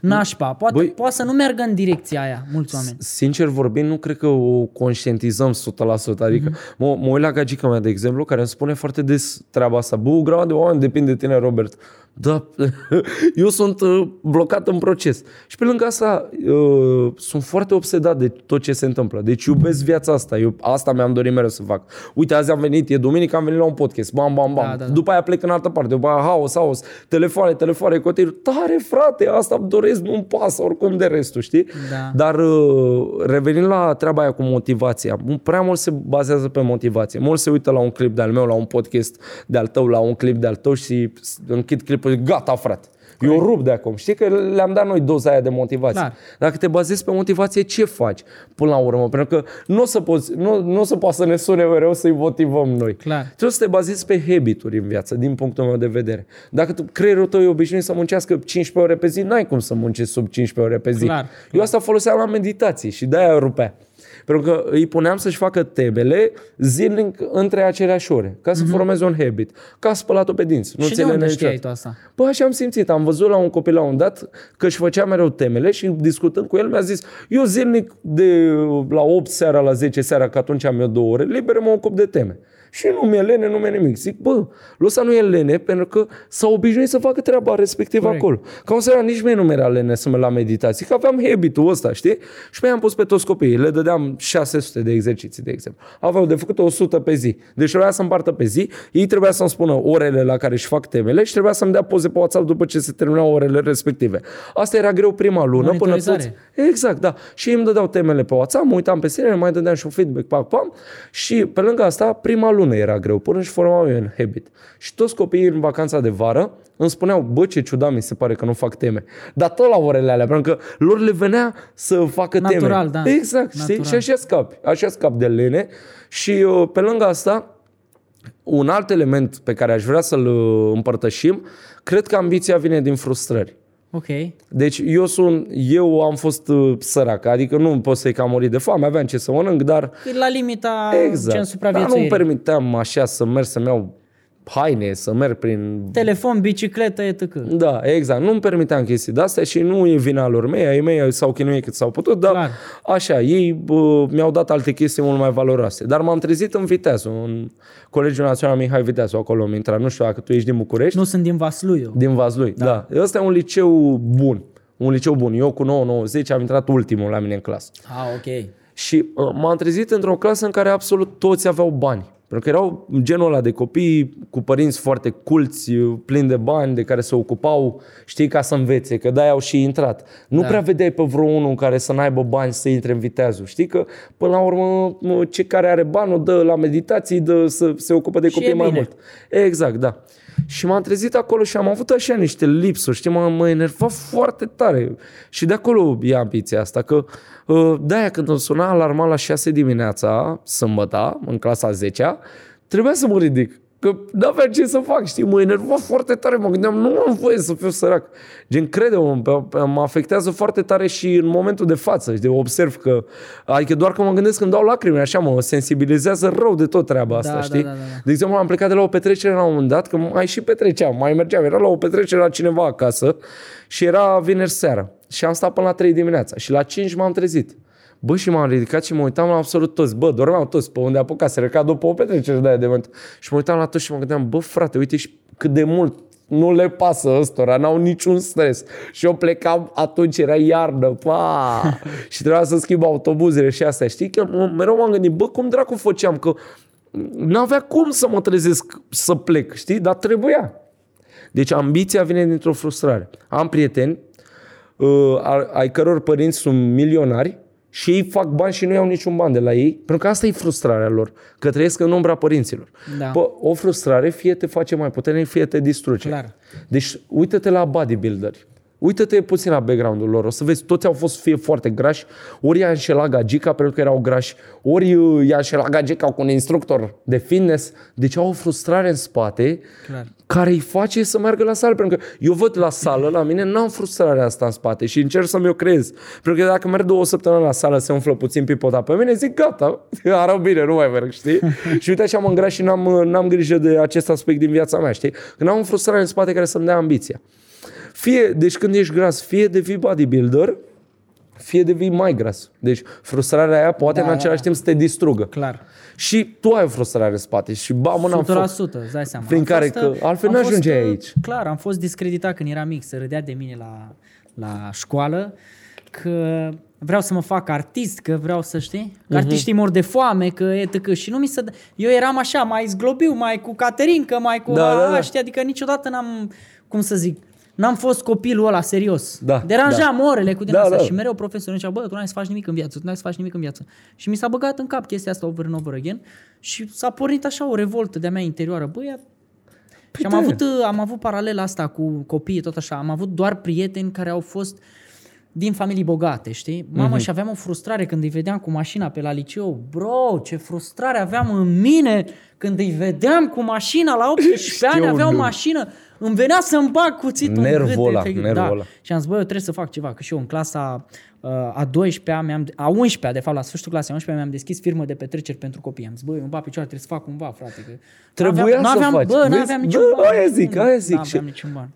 nașpa. Poate, Băi- poate să nu meargă în direcția aia mulți oameni. Sincer vorbind, nu cred că o conștientizăm 100%. Adică Mhm. mă, mă uit la gagica mea, de exemplu, care îmi spune foarte des treaba asta. Bă, o grămadă de oameni depind de tine, Robert. Da, eu sunt uh, blocat în proces. Și pe lângă asta, uh, sunt foarte obsedat de tot ce se întâmplă. Deci iubesc viața asta. Eu asta mi-am dorit mereu să fac. Uite, azi am venit, e duminică, am venit la un podcast. Bam, bam, bam. Da, da, da. După aia plec în altă parte. După aia haos, haos. Telefoane, telefoane, continuu. Tare, frate, asta îmi doresc, nu-mi pasă oricum de restul, știi? Da. Dar uh, revenind la treaba aia cu motivația, prea mult se bazează pe motivație. Mult se uită la un clip de-al meu, la un podcast de-al tău, la un clip de-al tău și închid clipul și gata, frate. Eu rup de acum. Știi că le-am dat noi doza aia de motivație. Clar. Dacă te bazezi pe motivație, ce faci până la urmă? Pentru că nu o să, poți, nu, nu o să poată să ne sune mereu să-i motivăm noi. Clar. Trebuie să te bazezi pe habituri în viață, din punctul meu de vedere. Dacă tu, creierul tău e obișnuit să muncească 15 ore pe zi, n-ai cum să muncești sub 15 ore pe zi. Clar, Eu asta foloseam la meditații și de-aia rupea. Pentru că îi puneam să-și facă temele zilnic între aceleași ore, ca să formeze un habit, ca spălatul pe dinți. Nu Mhm. și ți de le unde niciodată. știai tu asta? Bă, așa am simțit. Am văzut la un copil la un dat că își făcea mereu temele și discutând cu el mi-a zis eu zilnic de la 8 seara la 10 seara, că atunci am eu două ore, liber mă ocup de teme. Și nu mi-e lene, nu mi-e nimic. Zic, bă, Lusa nu e lene pentru că s-a obișnuit să facă treaba respectivă Corect. acolo. Ca un seara nici mie nu mi-era lene să merg la meditații, că aveam habitul ăsta, știi? Și pe am pus pe toți copiii, le dădeam 600 de exerciții, de exemplu. Aveau de făcut 100 pe zi. Deci trebuia să împartă pe zi, ei trebuia să-mi spună orele la care își fac temele și trebuia să-mi dea poze pe WhatsApp după ce se terminau orele respective. Asta era greu prima lună. Până Monitorizare. toți... Exact, da. Și ei îmi dădeau temele pe WhatsApp, mă uitam pe sine, mai dădeam și un feedback, pam, pam. Și pe lângă asta, prima lună era greu, până își formau eu în habit. Și toți copiii în vacanța de vară îmi spuneau, bă, ce ciudat mi se pare că nu fac teme. Dar tot la orele alea, pentru că lor le venea să facă Natural, teme. da. Exact, știi? Natural. Și așa scapi. Așa scapi de lene. Și uh, pe lângă asta, un alt element pe care aș vrea să-l uh, împărtășim, cred că ambiția vine din frustrări. Ok. Deci eu sunt, eu am fost uh, sărac, adică nu pot să-i cam muri de foame, aveam ce să mănânc, dar E la limita gen exact. Dar nu-mi supraviețuirii. permiteam așa să merg să-mi iau haine, să merg prin... Telefon, bicicletă, etc. Da, exact. Nu-mi permiteam chestii de astea și nu e vina lor mei, ai mei s-au chinuit cât s-au putut, dar Clar. așa, ei bă, mi-au dat alte chestii mult mai valoroase. Dar m-am trezit în Viteazu, în Colegiul Național Mihai Viteazu, acolo am intrat. Nu știu dacă tu ești din București. Nu sunt din Vasluiu. Din Vazlui, da. da. Ăsta e un liceu bun. Un liceu bun. Eu cu 9-90 am intrat ultimul la mine în clasă. Ah, ok. Și uh, m-am trezit într-o clasă în care absolut toți aveau bani. Pentru că erau genul ăla de copii cu părinți foarte culți, uh, plini de bani, de care se ocupau, știi, ca să învețe, că de-aia au și intrat. Nu da. prea vedeai pe vreo unul care să n-aibă bani să intre în viteazul. Știi că, până la urmă, mă, ce care are bani o dă la meditații, dă să se ocupă de Și copii e mai bine. mult. Exact, da. Și m-am trezit acolo și am avut așa niște lipsuri, știi, mă, mă enerva foarte tare. Și de acolo e ambiția asta, că uh, de-aia când îmi suna alarma la 6 dimineața, sâmbătă, în clasa 10 trebuia să mă ridic. Că n-aveam ce să fac, știi, mă enerva foarte tare, mă gândeam, nu am voie să fiu sărac. Gen, crede-mă, pe- pe- mă afectează foarte tare și în momentul de față, știi, observ că, adică doar că mă gândesc când dau lacrimi, așa mă sensibilizează rău de tot treaba asta, da, știi? da, da, da. De exemplu, am plecat de la o petrecere la un moment dat, că mai și petreceam, mai mergeam, era la o petrecere la cineva acasă și era vineri seara. Și am stat până la 3 dimineața și la 5 m-am trezit. Bă, și m-am ridicat și mă uitam la absolut toți. Bă, dormeau toți pe unde apucaseră, ca după o petrecere de aia de mult. Și mă uitam la toți și mă gândeam, bă, frate, uite și cât de mult nu le pasă ăstora, n-au niciun stres. Și eu plecam atunci, era iarnă, pa! și trebuia să schimb autobuzele și astea. Știi că m- mereu m-am gândit, bă, cum dracu făceam? Că n-avea cum să mă trezesc să plec, știi? Dar trebuia. Deci ambiția vine dintr-o frustrare. Am prieteni uh, a- ai căror părinți sunt milionari și ei fac bani și nu iau niciun bani de la ei, pentru că asta e frustrarea lor, că trăiesc în umbra părinților. Da. Bă, o frustrare fie te face mai puternic, fie te distruge. Clar. Deci uită-te la bodybuilderi. Uită-te puțin la background-ul lor. O să vezi, toți au fost fie foarte grași, ori i-a înșelat gagica pentru că erau grași, ori uh, i-a înșelat gagica cu un instructor de fitness. Deci au o frustrare în spate Clar. care îi face să meargă la sală. Pentru că eu văd la sală, la mine, n-am frustrarea asta în spate și încerc să mi-o creez. Pentru că dacă merg două săptămâni la sală, se umflă puțin pipota pe mine, zic gata, arău bine, nu mai merg, știi? și uite așa mă îngraș și n-am, n-am grijă de acest aspect din viața mea, știi? Când am o frustrare în spate care să-mi dea ambiția. Fie, deci când ești gras, fie devii bodybuilder, fie devii mai gras. Deci frustrarea aia poate Da, în același da. timp să te distrugă. Clar. Și tu ai o frustrare în spate și ba mâna în 100%, foc. îți dai seama. Prin Am care fost, că altfel am n-ajungeai fost, aici. Clar, am fost discreditat când eram mic, să râdea de mine la, la școală, că vreau să mă fac artist, că vreau să știi, Mhm. că artiștii mor de foame, că etc. Și nu mi se... dă- Eu eram așa, mai zglobiu, mai cu Caterinca, mai cu Da, da, da, da. aștia, adică niciodată n-am, cum să zic, N-am fost copilul ăla serios. Da, Deranjam da. orele cu din Da, asta da. și mereu profesorul zicea, bă, tu n-ai să faci nimic în viață, tu n-ai să faci nimic în viață. Și mi s-a băgat în cap chestia asta over and over again și s-a pornit așa o revoltă de-a mea interioară. Bă, ia... Și am tare. avut, am avut paralela asta cu copiii, tot așa. Am avut doar prieteni care au fost din familii bogate, știi? Mamă, Mhm. și aveam o frustrare când îi vedeam cu mașina pe la liceu. Bro, ce frustrare aveam în mine când îi vedeam cu mașina la 18 ani, avea o nu. mașină. Îmi venea să-mi bag cuțitul în Nervul gât. ăla, efectiv. nervul da. ăla. Și am zis, bă, eu trebuie să fac ceva, că și eu în clasa uh, a 12-a, mi-am, a 11-a, de fapt, la sfârșitul clasei a 11-a, mi-am deschis firmă de petreceri pentru copii. Am zis, bă, eu îmi bat picioare, trebuie să fac cumva, frate. Că Trebuia n-aveam, să n-aveam, faci. Bă, Vezi? n-aveam niciun Bă, ban. aia zic, aia zic. N-aveam Și- niciun ban.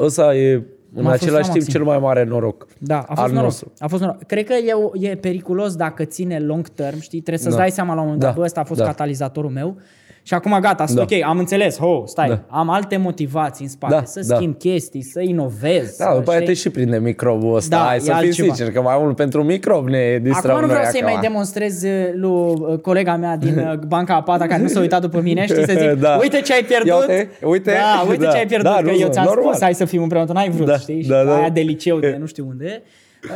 Ăsta e în M-a frustrat același timp maxim. cel mai mare noroc. Da, a fost al noroc. nostru. A fost noroc. Cred că e, o- e periculos dacă ține long term, știi? Trebuie să-ți Da. dai seama la un moment dat, Da, bă, ăsta a fost da. catalizatorul meu. Și acum gata, sunt Da. ok, am înțeles, ho, stai, Da. am alte motivații în spate, Da, să da. schimb chestii, să inovez. Da, să, după aia știi? te și prinde microbul ăsta. Da, Hai e să fim altceva. sinceri, că mai mult pentru microb ne distrăm Acum nu vreau noi să-i acum. mai demonstrez uh, lui uh, colega mea din uh, Banca Apata care nu s-a uitat după mine, știi, să zic, Da. uite ce ai pierdut. Ia uite, uite. Da, uite Da. ce ai pierdut, Da, că nu, eu ți-am normal. spus, hai să fim împreună, tu n-ai vrut, Da, știi? Și da, da. aia de liceu, de nu știu unde.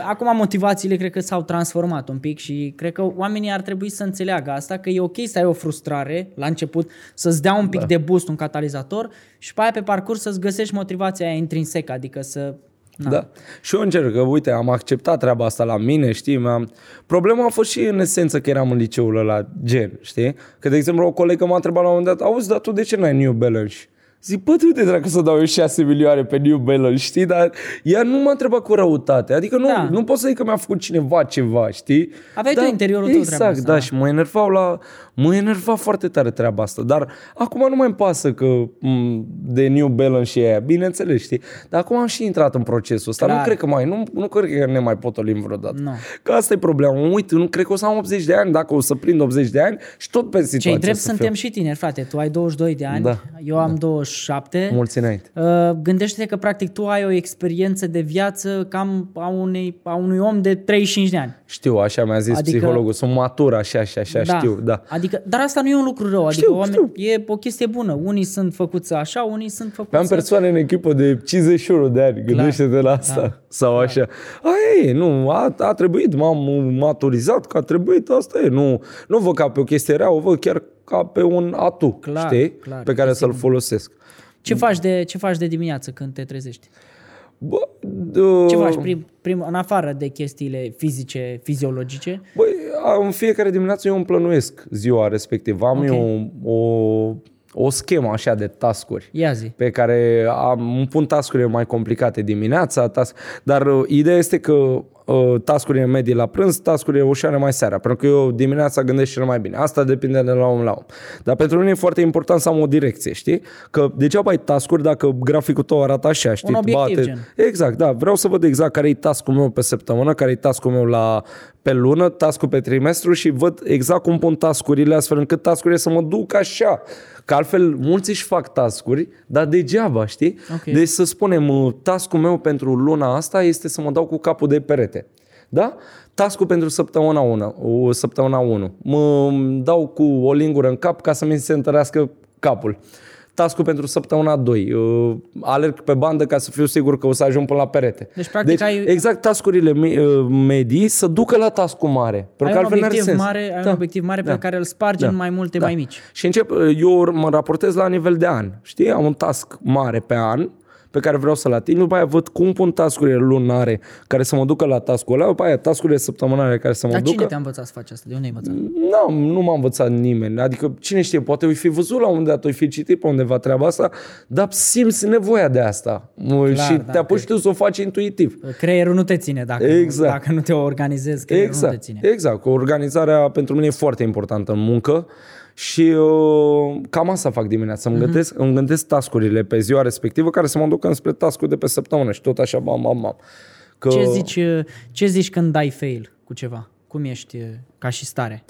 Acum motivațiile cred că s-au transformat un pic și cred că oamenii ar trebui să înțeleagă asta, că e ok să ai o frustrare la început, să-ți dea un pic Da. de boost un catalizator și pe aia pe parcurs să-ți găsești motivația aia intrinsecă, adică să... Na. Da. Și eu încerc că, uite, am acceptat treaba asta la mine, știi? Mi-am... Problema a fost și în esență că eram în liceul ăla, gen, știi? Că, de exemplu, o colegă m-a întrebat la un moment dat, auzi, dar tu de ce n-ai New Balance? Zic, bă, tu de dracu să dau eu 6 milioane pe New Balance, știi? Dar ea nu m-a întrebat cu răutate. Adică nu, Da. nu pot să zic că mi-a făcut cineva ceva, știi? Aveai tu Dar- în interiorul tău Exact, treaba asta, da, da. și mă enervau la... Mă enerva foarte tare treaba asta, dar acum nu mai îmi pasă că m, de New Balance și aia, bineînțeles, știi? Dar acum am și intrat în procesul ăsta, Clar. nu cred că mai, nu, nu cred că ne mai potolim vreodată. Nu. Că asta e problema. Uite, nu cred că o să am 80 de ani, dacă o să prind 80 de ani și tot pe situația Cei drept să suntem fiu. și tineri, frate. Tu ai 22 de ani, Da, eu am 27. Mulți înainte. Uh, gândește-te că practic tu ai o experiență de viață cam a, unei, a unui om de 35 de ani. Știu, așa mi-a zis Adică- psihologul, sunt matur, așa, așa, așa, știu, da. Adică, dar asta nu e un lucru rău, adică Știu, oameni, e o chestie bună. Unii sunt făcuți așa, unii sunt făcuți Am persoane în echipă de 51 de ani, gândește-te la asta. da, Sau așa. Aia e, nu, a, a trebuit, m-am maturizat că a trebuit, asta e. Nu, nu văd ca pe o chestie rea, o văd chiar ca pe un atu, Clar, știi? clar, pe care să-l folosesc. Ce faci, de, ce faci de dimineață când te trezești? Bă, d- Ce faci prim, prim, în afară de chestiile fizice, fiziologice? Băi, a- în fiecare dimineață eu îmi plănuiesc ziua respectivă. Am Ok. eu o, o schemă așa de tascuri. Ia zi. pe care am, îmi pun tascurile mai complicate dimineața, task, dar uh, ideea este că uh, tascurile medii la prânz, tascurile ușoare mai seara, pentru că eu dimineața gândesc cel mai bine. Asta depinde de la om la om. Dar pentru mine e foarte important să am o direcție, știi? Că degeaba ai tascuri dacă graficul tău arată așa, știi? obiectiv, gen. Exact, da. Vreau să văd exact care e task-ul meu pe săptămână, care e task-ul meu la, pe lună, task-ul pe trimestru și văd exact cum pun tascurile astfel încât tascurile să mă duc așa. Că altfel mulți își fac tascuri, dar degeaba, știi? Ok. Deci să spunem, uh, task-ul meu pentru luna asta este să mă dau cu capul de perete. Da? Task-ul pentru săptămâna 1, o săptămâna 1. Mă dau cu o lingură în cap ca să mi se întărească capul. Task pentru săptămâna 2, uh, alerg pe bandă ca să fiu sigur că o să ajung până la perete. Deci, practic, deci ai- exact tascurile mi- uh, medii să ducă la task mare. Pentru Ai că un, altfel n-are obiectiv sens. mare, ai Da. un obiectiv mare Da. pe care îl spargi Da. în mai multe Da. mai mici. Și încep, eu mă raportez la nivel de an. Știi, am un task mare pe an pe care vreau să-l ating, după aia văd cum pun tascurile lunare care să mă ducă la task-ul ăla, după aia tascurile săptămânale care să mă Dar ducă. cine te-a învățat să faci asta? De unde ai învățat? Nu, nu m-a învățat nimeni. Adică, cine știe, poate oi fi văzut la un moment dat, oi fi citit pe undeva treaba asta, dar simți nevoia de asta. Clar, și da, te apuci tu să o faci intuitiv. Creierul nu te ține dacă, Exact. dacă nu te organizezi, creierul nu te Exact, ține. exact. Organizarea pentru mine e foarte importantă în muncă și uh, cam asta fac dimineața. Mhm. Îmi gândesc, îmi gândesc tascurile pe ziua respectivă care să mă ducă înspre tascul de pe săptămână și tot așa, bam, bam, bam. Că, Ce zici, ce zici când dai fail cu ceva? Cum ești ca și stare?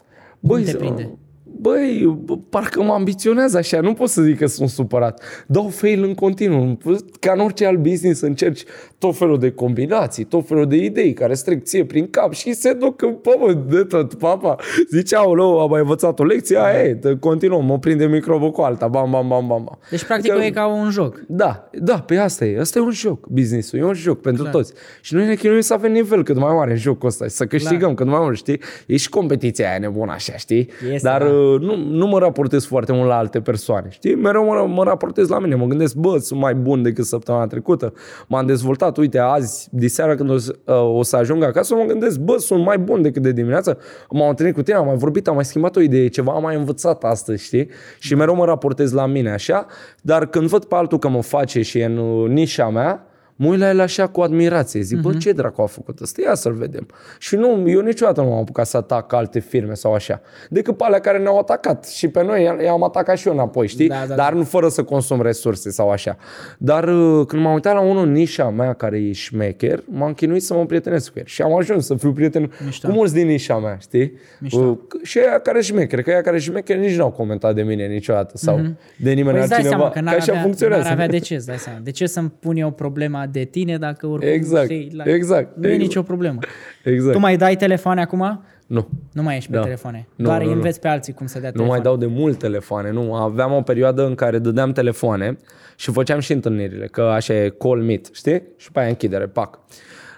Cum te zi- prinde? Băi, bă, parcă mă ambiționează așa, nu pot să zic că sunt supărat. Dau fail în continuu. Ca în orice alt business încerci tot felul de combinații, tot felul de idei care îți trec ție prin cap și se duc în pământ de tot, papa. Zice, aoleu, am mai învățat o lecție, aia e, te- continuăm, mă prinde microbul cu alta, bam, bam, bam, bam. bam. Deci, practic, Că- e ca un joc. da, da, pe asta e. Asta e un joc, business-ul. E un joc pentru Clar. toți. Și noi ne chinuim să avem nivel cât mai mare în jocul ăsta și să câștigăm Clar. cât mai mult, știi? E și competiția aia nebună așa, știi? Este, Dar da. Uh, nu, nu mă raportez foarte mult la alte persoane, știi? Mereu mă, mă raportez la mine. Mă gândesc, bă, sunt mai bun decât săptămâna trecută. M-am dezvoltat, uite, azi, diseară când o să, uh, o să ajung acasă, mă gândesc, bă, sunt mai bun decât de dimineață. M-am întâlnit cu tine, am mai vorbit, am mai schimbat o idee, ceva am mai învățat astăzi, știi? Și mereu mă raportez la mine așa, dar când văd pe altul că mă face și e în uh, nișa mea, mă uit la el așa cu admirație. Zic, bă, ce dracu a făcut ăsta? Ia să-l vedem. Și nu, eu niciodată nu m-am apucat să atac alte firme sau așa. Decât pe alea care ne-au atacat. Și pe noi i-am atacat și eu înapoi, știi? Da, da, Dar nu fără să consum resurse sau așa. Dar uh, când m-am uitat la unul în nișa mea care e șmecher, m-am chinuit să mă prietenesc cu el. Și am ajuns să fiu prieten Mișto. cu mulți din nișa mea, știi? Mișto. Uh, și aia care șmecher, că aia care șmecher nici n-au comentat de mine niciodată sau de nimeni Păi îți dai altcineva. seama că că n-ar așa avea, funcționează. n-ar avea de ce, îți dai seama. De ce să-mi pun eu problema de tine dacă oricum Exact, știi, la... exact, nu e exact. nicio problemă. Exact. Tu mai dai telefoane acum? Nu. Nu mai ești pe Da. telefoane. Nu, Doar nu, nu. înveți pe alții cum să dea Nu telefoane. mai dau de mult telefoane, nu. Aveam o perioadă în care dădeam telefoane și făceam și întâlnirile, că așa e call meet, știi? Și pe aia închidere, pac.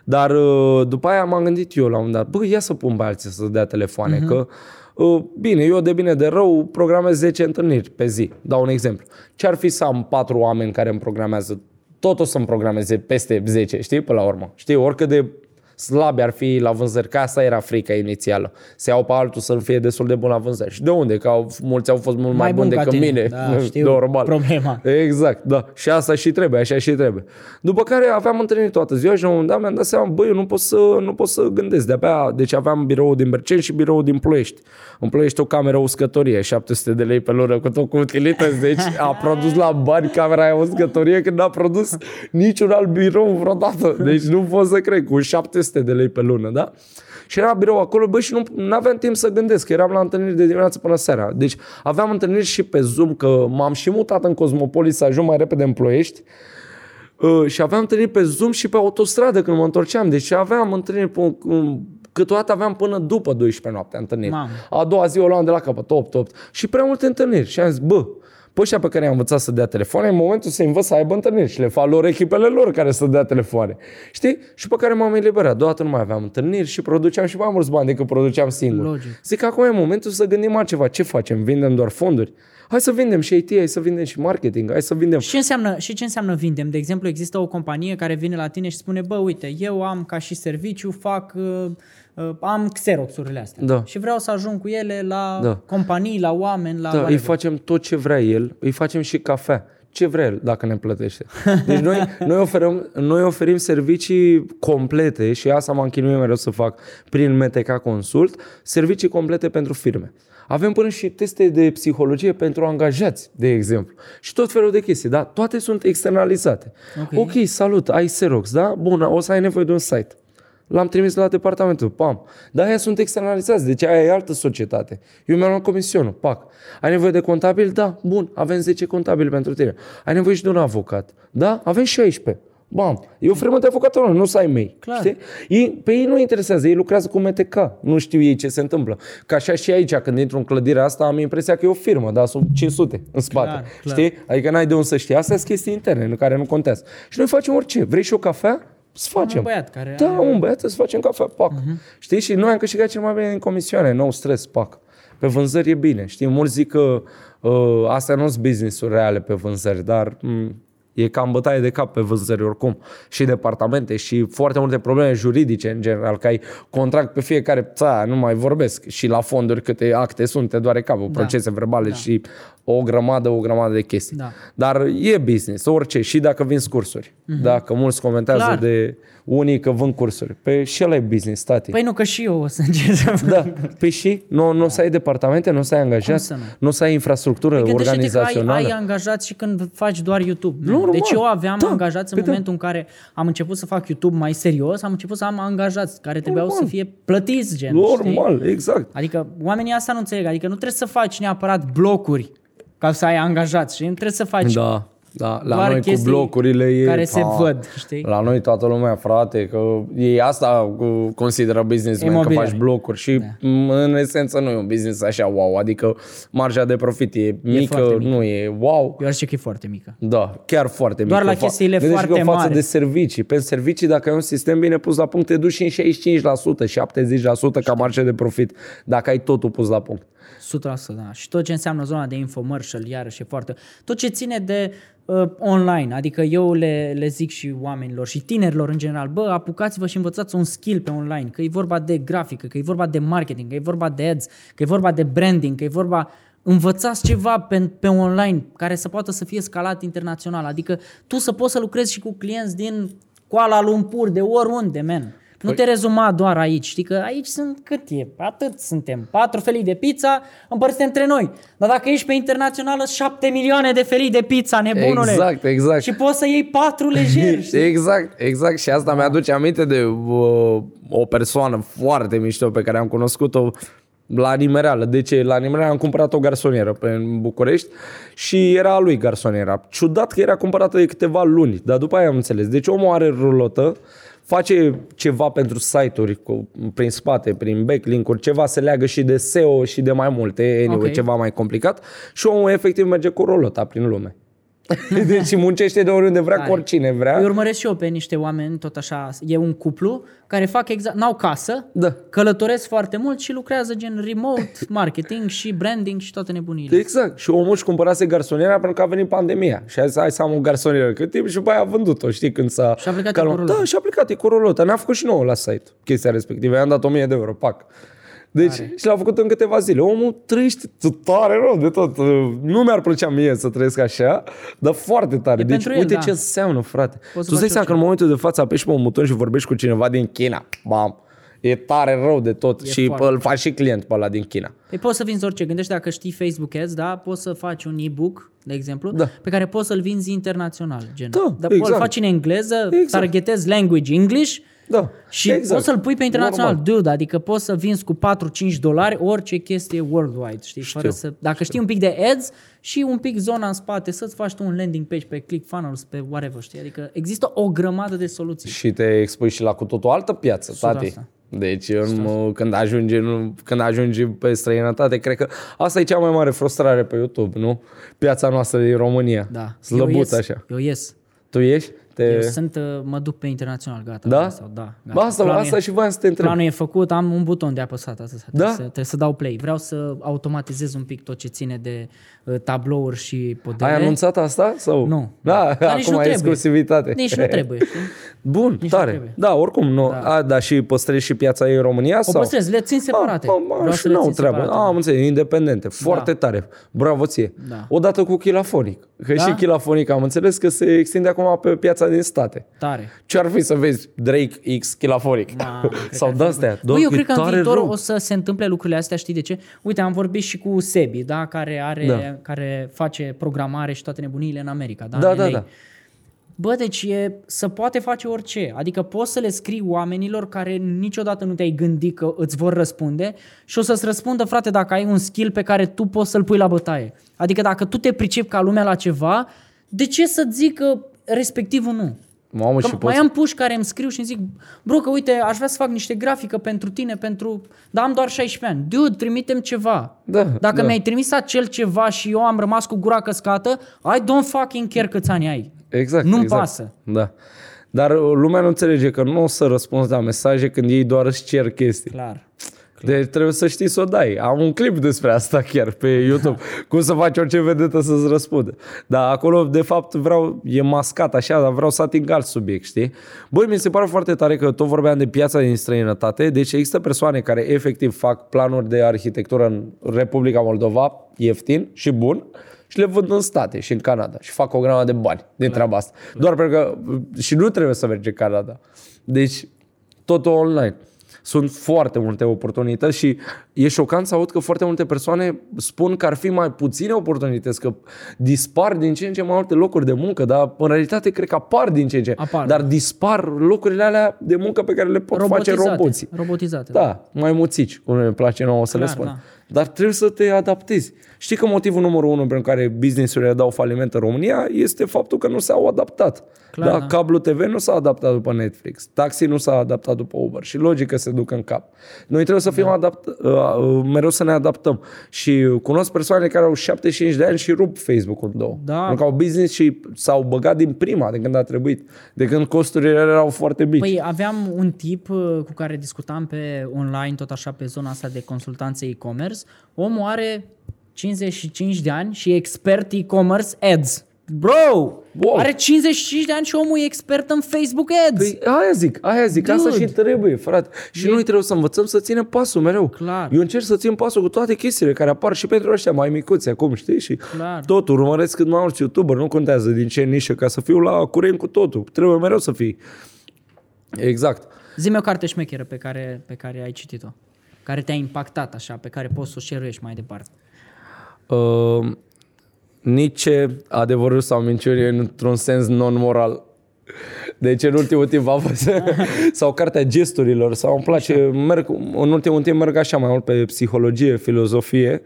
Dar uh, după aia m-am gândit eu la un moment dat, bă, ia să pun pe alții să dea telefoane, uh-huh. că uh, bine, eu de bine de rău programez 10 întâlniri pe zi. Dau un exemplu. Ce ar fi să am patru oameni care îmi programează tot o să-mi programeze peste 10, știi, până la urmă. Știi, oricât de slabi ar fi la vânzări, că asta era frica inițială. Să iau pe altul să fie destul de bun la vânzări. Și de unde? Că au, mulți au fost mult mai, Mai buni bun ca decât tine. mine. Da, știu Normal. problema. Exact, da. Și asta și trebuie, așa și trebuie. După care aveam întâlnit toată ziua și la un moment dat mi-am dat seama, băi, eu nu pot să, nu pot să gândesc. De-abia, deci aveam biroul din Berceni și biroul din Ploiești. În Ploiești o cameră uscătorie, 700 de lei pe lună cu tot cu utilități. Deci a produs la bani camera aia uscătorie când n-a produs niciun alt birou vreodată. Deci nu pot să cred, cu 700 de lei pe lună, da? Și era birou acolo, băi, și nu aveam timp să gândesc, că eram la întâlniri de dimineață până seara. Deci aveam întâlniri și pe Zoom, că m-am și mutat în Cosmopolis să ajung mai repede în Ploiești. Uh, și aveam întâlniri pe Zoom și pe autostradă când mă întorceam. Deci aveam întâlniri pe, um, câteodată aveam până după 12 noaptea întâlniri. Mamă. A doua zi o luam de la capăt, 8-8. Și prea multe întâlniri. Și am zis, bă, pe ăștia pe care i-am învățat să dea telefoane, în momentul să învăț să aibă întâlniri și le fac lor echipele lor care să dea telefoane. Știi? Și pe care m-am eliberat. Deodată nu mai aveam întâlniri și produceam și mai mulți bani decât produceam singur. Logic. Zic că acum e momentul să gândim altceva. Ce facem? Vindem doar fonduri? Hai să vindem și IT, hai să vindem și marketing, hai să vindem Și ce, înseamnă, și ce înseamnă vindem? De exemplu, există o companie care vine la tine și spune, bă, uite, eu am ca și serviciu, fac, uh, uh, am Xerox-urile astea. Da. Și vreau să ajung cu ele la Da. companii, la oameni, la Da, îi whatever. facem tot ce vrea el, îi facem și cafea. Ce vrea el, dacă ne plătește. Deci noi, noi, oferăm, noi oferim servicii complete și asta m-am chinuit mereu să fac prin MTK Consult, servicii complete pentru firme. Avem până și teste de psihologie pentru angajați, de exemplu. Și tot felul de chestii, da? Toate sunt externalizate. Ok. ok, salut, ai Xerox, da? Bun, o să ai nevoie de un site. L-am trimis la departamentul, pam. Dar aia sunt externalizați, deci aia e altă societate. Eu mi-am luat comisionul, pac. Ai nevoie de contabil? Da, bun, avem 10 contabili pentru tine. Ai nevoie și de un avocat? Da, avem 16. Bam, e o firmă de avocatură, nu să ai mei. Clar. Știi? Ei, pe ei nu interesează, ei lucrează cu MTK, nu știu ei ce se întâmplă. Ca așa și aici, când intru în clădirea asta, am impresia că e o firmă, dar sunt 500 în spate. Clar, clar. Știi? Adică n-ai de unde să știi. Astea sunt chestii interne, în care nu contează. Și noi facem orice. Vrei și o cafea? Să facem. un băiat care Da, are- Mhm. un băiat să facem cafea, pac. Știi? Și noi am câștigat cel mai bine din comisioane, nou stres, pac. Pe vânzări e bine. Știi, mulți zic că uh, astea nu sunt business-uri reale pe vânzări, dar m- e cam bătaie de cap pe vânzări oricum. Și departamente și foarte multe probleme juridice în general, că ai contract pe fiecare ța, nu mai vorbesc. Și la fonduri câte acte sunt, te doare capul, Da. procese verbale Da. și o grămadă, o grămadă de chestii. Da. Dar e business, orice, și dacă vinzi cursuri. Dacă mulți comentează Clar. de unii că vând cursuri. Pe și ăla e business, tati. Păi nu, că și eu o să încerc să da, pe și nu, nu o să ai departamente, nu o să ai angajați, să nu? nu o să ai infrastructură Gândește-te că ai, organizațională. ai angajați și când faci doar YouTube. Nu. Normal. Deci eu aveam Da. angajați în Păi da. momentul în care am început să fac YouTube mai serios, am început să am angajați care trebuiau Normal. să fie plătiți, gen. știi? Normal, exact. Adică oamenii asta nu înțeleg. Adică nu trebuie să faci neapărat blocuri ca să ai angajați. Și nu trebuie să faci Da, da. La doar noi cu chestii blocurile e... care se pa. văd, știi? La noi toată lumea, frate, că ei asta uh, consideră businessman, că Imobiliare. faci blocuri și m, în esență nu e un business așa wow, adică marja de profit e mică, foarte mică. nu e wow. Eu aș zice că e foarte mică. Da, chiar foarte Doar mică. la chestiile Gândește foarte că față mari. de servicii. Pe servicii, dacă ai un sistem bine pus la punct, te duci și în 65%, 70% ca marge de profit, dacă ai totul pus la punct. 100%, da. Și tot ce înseamnă zona de infomercial, iarăși e foarte... Tot ce ține de uh, online, adică eu le, le zic și oamenilor și tinerilor în general, bă, apucați-vă și învățați un skill pe online, că e vorba de grafică, că e vorba de marketing, că e vorba de ads, că e vorba de branding, că e vorba... Învățați ceva pe, pe online care să poată să fie scalat internațional, adică tu să poți să lucrezi și cu clienți din Kuala Lumpur, de oriunde, man. Nu te rezuma doar aici, știi că aici sunt cât e, atât suntem, patru felii de pizza împărțite între noi. Dar dacă ești pe internațională, șapte milioane de felii de pizza, nebunule. Exact, exact. Și poți să iei patru lejer. știi? Exact, exact. Și asta mi-aduce aminte de uh, o persoană foarte mișto pe care am cunoscut-o la Nimereală. De ce? La Nimereală am cumpărat o garsonieră pe în București și era a lui garsoniera. Ciudat că era cumpărată de câteva luni, dar după aia am înțeles. Deci omul are rulotă, face ceva pentru site-uri cu, prin spate, prin backlink-uri, ceva se leagă și de SEO și de mai multe, anyway, Ok. ceva mai complicat și omul efectiv merge cu rulota prin lume. deci muncește de oriunde vrea, Tare. cu oricine vrea. Îi urmăresc și eu pe niște oameni, tot așa, e un cuplu care fac exact, n-au casă, Da. călătoresc foarte mult și lucrează gen remote, marketing și branding și toate nebunile. Exact. Și omul își cumpărase garsoniera pentru că a venit pandemia. Și a zis, hai să am o garsonieră cât timp și după aia a vândut-o, știi, când s-a... Și a plecat calmat. cu rulota. Da, și a plecat, e cu rulota. Ne-a făcut și nouă la site chestia respectivă. I-am dat 1000 de euro, pac. Deci, și l-a făcut în câteva zile. Omul trăiește tare rău de tot. Nu mi-ar plăcea mie să trăiesc așa, dar foarte tare. E deci, pentru el, uite da. ce înseamnă, frate. Poți să tu faci stai seama că în momentul de față apeși pe un buton și vorbești cu cineva din China. Bam! E tare rău de tot. E și foarte îl faci și client pe ăla din China. Păi poți să vinzi orice. Gândește dacă știi Facebook Ads, da? Poți să faci un e-book, de exemplu, Da. pe care poți să-l vinzi internațional. Gen. Da, Dar exact. îl faci în engleză, Exact. targetezi language English Da, și exact. poți să-l pui pe internațional. Normal. Dude, adică poți să vinzi cu 4-5 dolari orice chestie worldwide, știi? Fără să, dacă știi un pic de ads și un pic zona în spate, să-ți faci tu un landing page pe ClickFunnels, pe whatever, știi? Adică există o grămadă de soluții. Și te expui și la cu totul altă piață, tati. 100%. Deci în, când, ajungi, în, când ajungi pe străinătate, cred că asta e cea mai mare frustrare pe YouTube, nu? Piața noastră din România. Da. eu Slăbută ies, așa. Eu ies. Tu ești? Te... Eu sunt, uh, mă duc pe internațional, gata. Da? Sau, da, Ba, gata. asta, Planul asta e- și voiam să te întreb. Planul e făcut, am un buton de apăsat. Asta, Da? trebuie, să, trebuie să dau play. Vreau să automatizez un pic tot ce ține de uh, tablouri și podele. Ai anunțat asta? Sau? Nu. Da, Dar nici acum nu ai trebuie. exclusivitate. Nici nu trebuie, știi? Bun, Nici nu tare. trebuie. Da, oricum, nu. Da. A, da, și păstrezi și piața ei în România? O sau? păstrez, le țin separate. Ah, ah, Vreau și să le n-au țin treabă. separate. Ah, am înțeles, independente. Foarte tare. Bravo ție. Da. Odată cu Chilafonic. Că Da? și Chilafonic am înțeles că se extinde acum pe piața din state. Tare. Ce ar fi să vezi Drake X Chilafonic? Mamă, cred Sau că ar de fi astea. bun. Doar Băi, eu că cred e că în tare viitor rău. o să se întâmple lucrurile astea, știi de ce? Uite, am vorbit și cu Sebi, da, care are, Da. care face programare și toate nebunile în America, da, Da, în da, LA. da. Bă, deci e, să poate face orice. Adică poți să le scrii oamenilor care niciodată nu te-ai gândit că îți vor răspunde și o să-ți răspundă, frate, dacă ai un skill pe care tu poți să-l pui la bătaie. Adică dacă tu te pricepi ca lumea la ceva, de ce să zic că respectivul nu? Mamă, Că și mai poți... am puși care îmi scriu și îmi zic, bro, că uite, aș vrea să fac niște grafică pentru tine, pentru... Dar am doar 16 ani. Dude, trimitem ceva. Da, Dacă da. mi-ai trimis acel ceva și eu am rămas cu gura căscată, I don't fucking care câți ani ai. Exact, Nu-mi exact. pasă. Da. Dar uh, lumea nu înțelege că nu o să răspunzi la mesaje când ei doar îți cer chestii. Clar. Deci trebuie să știi să o dai. Am un clip despre asta chiar pe YouTube. Cum să faci orice vedetă să-ți răspundă. Dar acolo, de fapt, vreau, e mascat așa, dar vreau să ating alt subiect, știi? Băi, mi se pare foarte tare că tot vorbeam de piața din străinătate. Deci există persoane care efectiv fac planuri de arhitectură în Republica Moldova, ieftin și bun, și le vând în state și în Canada și fac o grămadă de bani din treaba asta. Doar pentru că și nu trebuie să mergi în Canada. Deci totul online. Sunt foarte multe oportunități și e șocant să aud că foarte multe persoane spun că ar fi mai puține oportunități, că dispar din ce în ce mai multe locuri de muncă, dar în realitate cred că apar din ce în ce. Apar. Dar dispar locurile alea de muncă pe care le pot face roboții. Robotizate. Da, mai muțici, cum ne place nouă să Clar, le spun. da. Dar trebuie să te adaptezi. Știi că motivul numărul unu pentru care businessurile dau faliment în România este faptul că nu s-au adaptat. Clar, da, da. Cablu TV nu s-a adaptat după Netflix, taxi nu s-a adaptat după Uber și logic că se duc în cap. Noi trebuie să fim Da. adapt, uh, uh, mereu să ne adaptăm. Și cunosc persoane care au 75 de ani și rup Facebook-ul în două. Da. Pentru că au business și s-au băgat din prima, de când a trebuit, de când costurile erau foarte mici. Păi aveam un tip uh, cu care discutam pe online, tot așa pe zona asta de consultanță e-commerce. Omul are 55 de ani și e expert e-commerce ads. Bro! Wow. Are 55 de ani și omul e expert în Facebook ads. Păi aia zic, aia zic, asta Dude. și trebuie, frate. Și noi trebuie să învățăm să ținem pasul mereu. Clar. Eu încerc să țin pasul cu toate chestiile care apar și pentru ăștia mai micuți acum, știi? Și Clar. tot urmăresc cât mai mulți youtuber, nu contează din ce nișă, ca să fiu la curent cu totul. Trebuie mereu să fii. Exact. Zi-mi o carte șmecheră pe care, pe care ai citit-o. Care te-a impactat așa, pe care poți să o share mai departe. Uh, Nici adevărul sau minciuni într-un sens non-moral. Deci în ultimul timp am fost sau cartea gesturilor sau îmi place, merg, în ultimul timp merg așa mai mult pe psihologie, filozofie.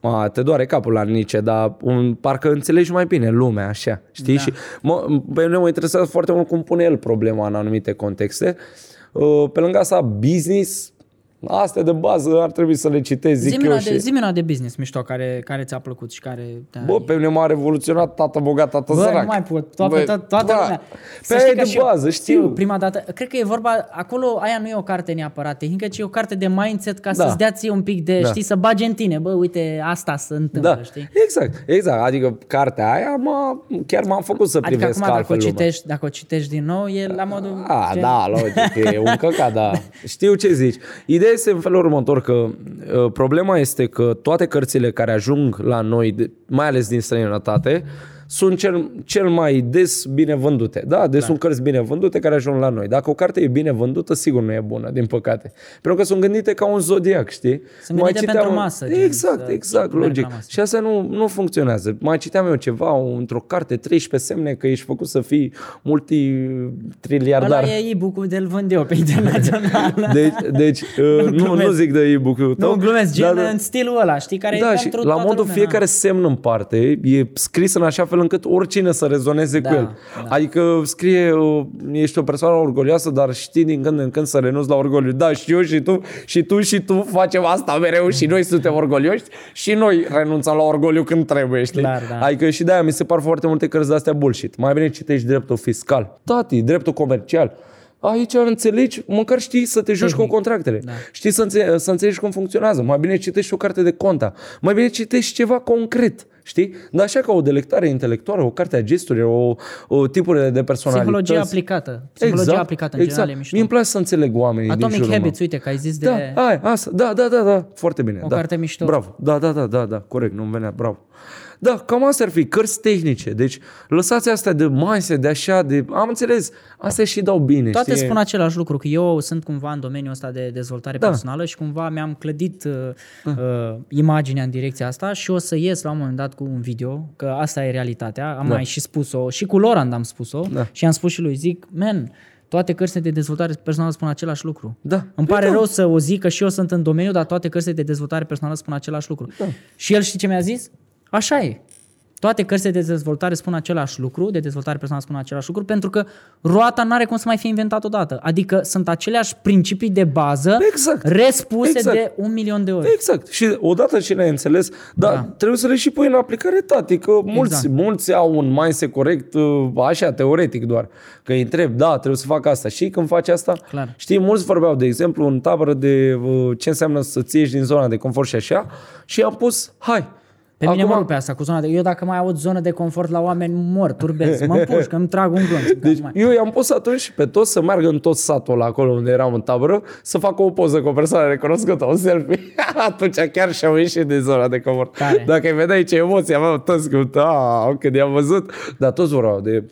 Ma, te doare capul la Nice, dar un, parcă înțelegi mai bine lumea, așa, știi? Da. Și mă, pe mine mă interesează foarte mult cum pune el problema în anumite contexte. Uh, Pe lângă asta, business, astea de bază ar trebui să le citezi, zic Zi-mi eu. una, Și... de, zi-mi una de business mișto care, care ți-a plăcut și care te-a... Bă, pe mine m-a revoluționat tată bogat, tată Bă, sărac. nu mai pot, toată, Bă, toată, toată da. lumea. Pe aia știi e că de și eu- bază, știu. Prima dată, cred că e vorba, acolo aia nu e o carte neapărat tehnică, ci e o carte de mindset ca Da. să-ți dea ție un pic de, Da. știi, să bagi în tine, bă, uite, asta se întâmplă, Da, știi? exact, exact. Adică cartea aia m-a, chiar m-a făcut să Adică privesc acum dacă o, altfel lumea. citești, dacă o citești din nou, e la modul... A, gen- da, logic, e un căcat, da. Știu ce zici. Ideea este în felul următor că uh, problema este că toate cărțile care ajung la noi, de- mai ales din străinătate, sunt cel, cel mai des bine vândute. Da, deci sunt cărți bine vândute care ajung la noi. Dacă o carte e bine vândută, sigur nu e bună, din păcate. Pentru că sunt gândite ca un zodiac, știi? Sunt gândite pentru masă, gen, Exact, să exact, merg logic. la masă. Și asta nu, nu funcționează. Mai citeam eu ceva într-o carte, 13 semne că ești făcut să fii multitriliardar. Ăla e e-book-ul de-l vând eu pe internațional. Deci, deci uh, nu, glumesc. nu zic de e-book-ul tău. nu, glumesc, gen dar- în stilul ăla, știi, care e da, și pentru la toată modul lumea, fiecare da. semn în parte e scris în așa fel încât oricine să rezoneze Da, cu el. da. Adică scrie, uh, ești o persoană orgolioasă, dar știi din când în când să renunți la orgoliu. Da, și eu și tu, și tu și tu facem asta mereu și noi suntem orgolioși și noi renunțăm la orgoliu când trebuie, știi? Clar, da. Adică și de-aia mi se par foarte multe cărți de-astea bullshit. Mai bine citești dreptul fiscal. Tati, dreptul comercial. Aici înțelegi, măcar știi să te joci cu contractele. Da. Știi să, înțe- să înțelegi cum funcționează. Mai bine citești o carte de conta. Mai bine citești ceva concret. Știi? Dar așa ca o delectare intelectuală, o carte a gesturilor, o, o tipuri de personalități. Psihologia aplicată. Psihologia aplicată în exact. general e mișto. Mie îmi place să înțeleg oamenii din Atomic jurul meu. Habits, uite că ai zis de... Da, ai, asta, da, da, da, da, foarte bine. O da. carte mișto. Bravo, da, da, da, da, da, corect, nu-mi venea, bravo. Da, cam astea ar fi, cărți tehnice, deci lăsați astea de mindset, de așa, de, am înțeles, astea și dau bine, Toate știi? spun același lucru, că eu sunt cumva în domeniul ăsta de dezvoltare Da. personală și cumva mi-am clădit uh, uh, imaginea în direcția asta și o să ies la un moment dat cu un video, că asta e realitatea, am Da. mai și spus-o, și cu Lorand am spus-o Da. și am spus și lui, zic, man, toate cărțile de dezvoltare personală spun același lucru. Da. Îmi pare Păi da. rău să o zic că și eu sunt în domeniu, dar toate cărțile de dezvoltare personală spun același lucru. Da. Și el știi ce mi-a zis? Așa e. Toate cărțile de dezvoltare spun același lucru, de dezvoltare personală spun același lucru, pentru că roata nu are cum să mai fie inventat odată. Adică sunt aceleași principii de bază Exact. respuse Exact. de un milion de ori. Exact. Și odată ce le-ai înțeles, dar Da. trebuie să le și pui în aplicare, tati, că mulți, Exact. mulți au un mindset corect, uh, așa, teoretic doar. Că îi întreb, da, trebuie să fac asta. Și când faci asta, Clar. știi, mulți vorbeau, de exemplu, în tabără de uh, ce înseamnă să-ți ieși din zona de confort și așa, și am pus, hai, Pe mine mă rupe asta cu zona de... Eu dacă mai aud zonă de confort la oameni, mor, turbez, mă împușcă, îmi trag un glonț. Deci Da, mai- eu i-am pus atunci pe toți să meargă în tot satul ăla, acolo unde eram în tabără, să facă o poză cu o persoană recunoscută, un selfie. atunci chiar și-au ieșit din zona de confort. Tare. Dacă îi vedeai ce emoții aveau toți, cu, a, când i-am văzut, dar toți vorbeau de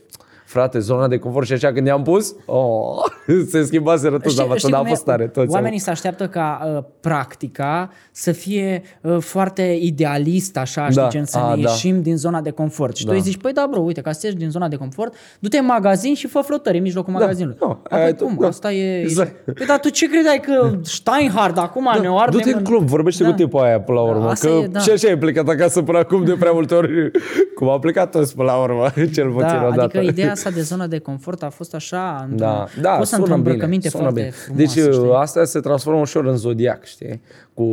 frate, zona de confort și așa când i-am pus, oh, se schimbaseră toți, dar știi dar a cum e? fost tare. Toți Oamenii se așteaptă ca uh, practica să fie uh, foarte idealist, așa, știi, Da. gen să A, ne da. ieșim din zona de confort. Și Da. tu îi zici, păi da, bro, uite, ca să ieși din zona de confort, du-te în magazin și fă flotări în mijlocul magazinului. Da. A, Aia păi e tot, cum? da. Asta e... Exact. Păi dar tu ce credeai că Steinhard acum ne o ardem Du-te în club, vorbește Da. cu tipul aia până la urmă. Asta că e, da. și așa ai plecat acasă până acum de prea multe ori. Cum a plecat toți până la urmă, cel puțin Da, odată. adică ideea asta de zona de confort a fost așa, într-o, Da, da, pusă sună într-o bine. îmbrăcăminte sună foarte bine. frumoasă, Deci știi? asta se transformă ușor în zodiac, știi? Cu,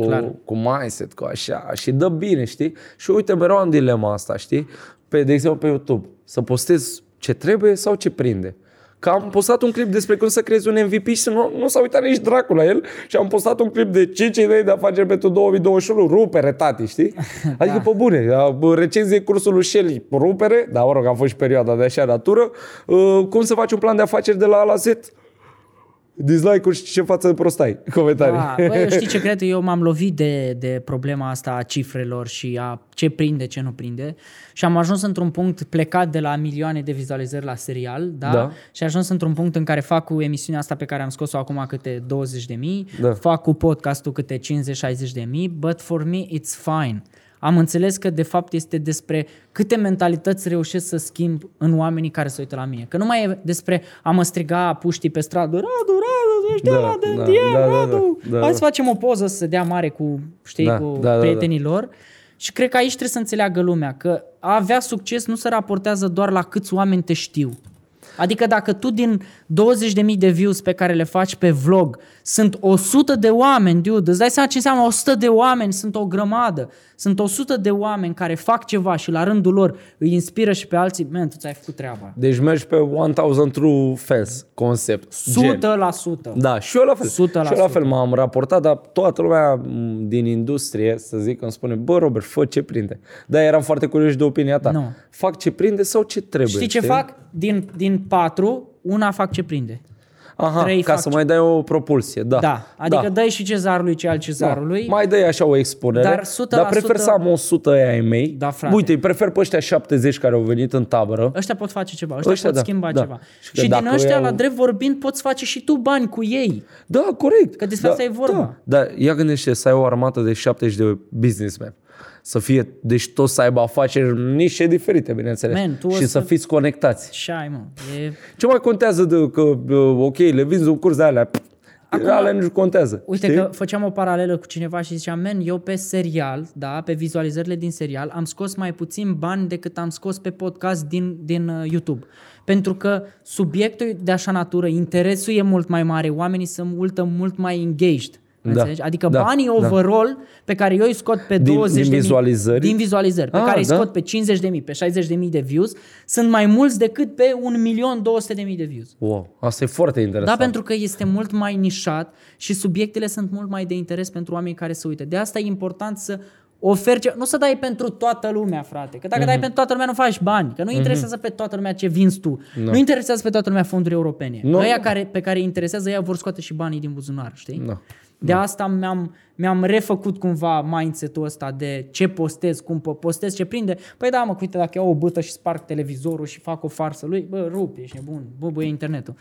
Clar. cu mindset, cu așa. Și dă bine, știi? Și uite, mereu am dilema asta, știi? Pe, de exemplu, pe YouTube. Să postez ce trebuie sau ce prinde. Că am postat un clip despre cum să creezi un MVP și nu, nu s-a uitat nici dracul la el și am postat un clip de 5 idei de afaceri pentru 2021, rupere, tati, știi? Adică, pe bune, a, recenzie cursul lui Shelly, rupere, dar mă rog, a fost și perioada de așa natură, Uh, cum să faci un plan de afaceri de la A la Z, dislike-uri și ce față de prost ai, comentarii. Da, băi, știi ce cred? Eu m-am lovit de, de problema asta a cifrelor și a ce prinde, ce nu prinde și am ajuns într-un punct plecat de la milioane de vizualizări la serial, da? Da. Și am ajuns într-un punct în care fac cu emisiunea asta pe care am scos-o acum câte 20 de mii, Da. fac cu podcastul câte 50-60 de mii, but for me it's fine. Am înțeles că de fapt este despre câte mentalități reușesc să schimb în oamenii care se uită la mine. Că nu mai e despre a mă striga puștii pe stradă, Radu, Radu, ești Da, da, la de da, da, da, da, Radu. da, da. Hai să facem o poză să se dea mare cu, știi, Da, cu da, da, da. prietenii lor. Și cred că aici trebuie să înțeleagă lumea că a avea succes nu se raportează doar la câți oameni te știu. Adică dacă tu din 20.000 de views pe care le faci pe vlog sunt 100 de oameni, dude, îți dai seama ce înseamnă 100 de oameni, sunt o grămadă. Sunt 100 de oameni care fac ceva și la rândul lor îi inspiră și pe alții, man, tu ți-ai făcut treaba. Deci mergi pe 1000 true fans concept. 100%. Da, și eu la fel. 100%. Și eu la fel m-am raportat, dar toată lumea m, din industrie, să zic, îmi spune, bă, Robert, fă ce prinde. Da, eram foarte curios de opinia ta. Nu. Fac ce prinde sau ce trebuie? Știi ce fac? Din, din patru, una fac ce prinde. Aha, Trei ca fac să ce- mai dai o propulsie. Da, Da, adică dai și cezarului ce al cezarului. Mai dai așa o expunere, Dar 100% dar prefer să am 100 ai mei. Da, frate. Uite, îi prefer pe ăștia 70 care au venit în tabără. Ăștia pot face ceva, ăștia, Ăștia pot da, schimba da. ceva. Și Și, că și din dacă ăștia, iau- la drept vorbind, poți face și tu bani cu ei. Da, corect. Că despre da, asta e vorba. Da, da, ia gândește să ai o armată de 70 de businessmen. Să fie, deci toți să aibă afaceri nișe diferite, bineînțeles. Man, tu o și să- să fiți conectați. Ce ai, mă? E... Ce mai contează de că, uh, ok, le vinzi un curs de alea, pff, Acum- alea nu contează. Uite știi? că făceam o paralelă cu cineva și ziceam, men, eu pe serial, da, pe vizualizările din serial, am scos mai puțin bani decât am scos pe podcast din, din uh, YouTube. Pentru că subiectul e de așa natură, interesul e mult mai mare, oamenii sunt multă, mult mai engaged. Da. Înțelegi? Adică Da. banii Da. overall pe care eu îi scot pe Din- 20 din de vizualizări? din vizualizări, pe Ah, care îi da. scot pe 50 de mii, pe 60 de mii de views, sunt mai mulți decât pe 1.200.000 de mii de views. Wow, asta e foarte interesant. Da, pentru că este mult mai nișat și subiectele sunt mult mai de interes pentru oamenii care se uită. De asta e important să oferi ce... Nu să dai pentru toată lumea, frate. Că dacă mm-hmm. dai pentru toată lumea, nu faci bani. Că nu interesează pe toată lumea ce vinzi tu. No. Nu interesează pe toată lumea fonduri europene. Nu. No. Ăia care, pe care îi interesează, ea vor scoate și banii din buzunar, știi? No. De asta mi-am, mi-am refăcut cumva mindset-ul ăsta de ce postez, cum po- postez, ce prinde. Păi da, mă, uite, dacă iau o bâtă și sparg televizorul și fac o farsă lui, bă, rup, ești nebun, bă, bă, e internetul.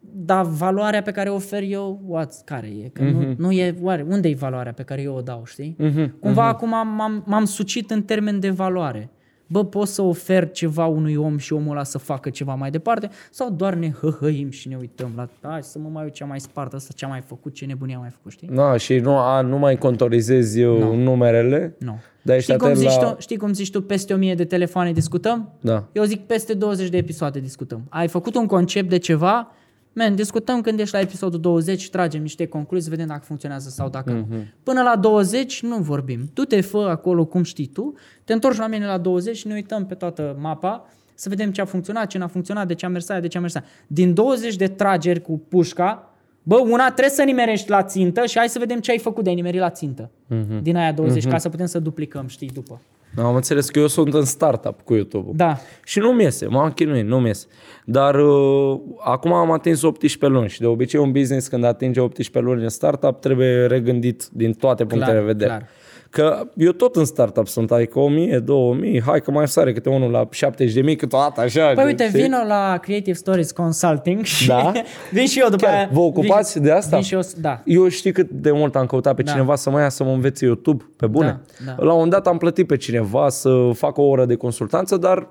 Dar valoarea pe care o ofer eu, what, care e? Că mm-hmm. nu, nu e, oare, unde e valoarea pe care eu o dau, știi? Mm-hmm. Cumva mm-hmm. acum m-am, m-am sucit în termen de valoare. Bă, poți să ofer ceva unui om și omul ăla să facă ceva mai departe sau doar ne hăhăim și ne uităm la, hai să mă mai uit ce a mai spart ăsta, ce a mai făcut, ce nebunie a mai făcut, știi? Da, și nu, a, nu mai contorizezi no. numerele. Nu. Dar ești Știi cum, atent zici la... tu, știi cum zici tu, peste 1000 de telefoane discutăm? Da. Eu zic peste 20 de episoade discutăm. Ai făcut un concept de ceva, man, discutăm când ești la episodul 20, tragem niște concluzii, vedem dacă funcționează sau dacă Mhm. nu. Până la 20 nu vorbim. Tu te fă acolo cum știi tu, te întorci la mine la 20 și ne uităm pe toată mapa să vedem ce a funcționat, ce n-a funcționat, de ce a mers aia, de ce a mers aia. Din 20 de trageri cu pușca, bă, una trebuie să nimerești la țintă și hai să vedem ce ai făcut de ai nimerit la țintă. Mhm. Din aia 20, ca să putem să duplicăm, știi, după. Am înțeles că eu sunt în startup cu YouTube-ul. Da. Și nu-mi iese, m-am chinuit, nu-mi iese. Dar uh, acum am atins 18 luni și de obicei un business când atinge 18 luni în startup trebuie regândit din toate punctele Clar, de vedere. clar. Că eu tot în startup sunt, adică 1000, 2000, hai că mai sare câte unul la 70 de mii câteodată, așa. Păi uite, știi? vino la Creative Stories Consulting și Da? vin și eu după Chiar, aia. vă ocupați vin, de asta? Vin și eu, da. Eu știi cât de mult am căutat pe Da. cineva să mă ia să mă învețe YouTube, pe bune. Da, da. La un moment dat am plătit pe cineva să facă o oră de consultanță, dar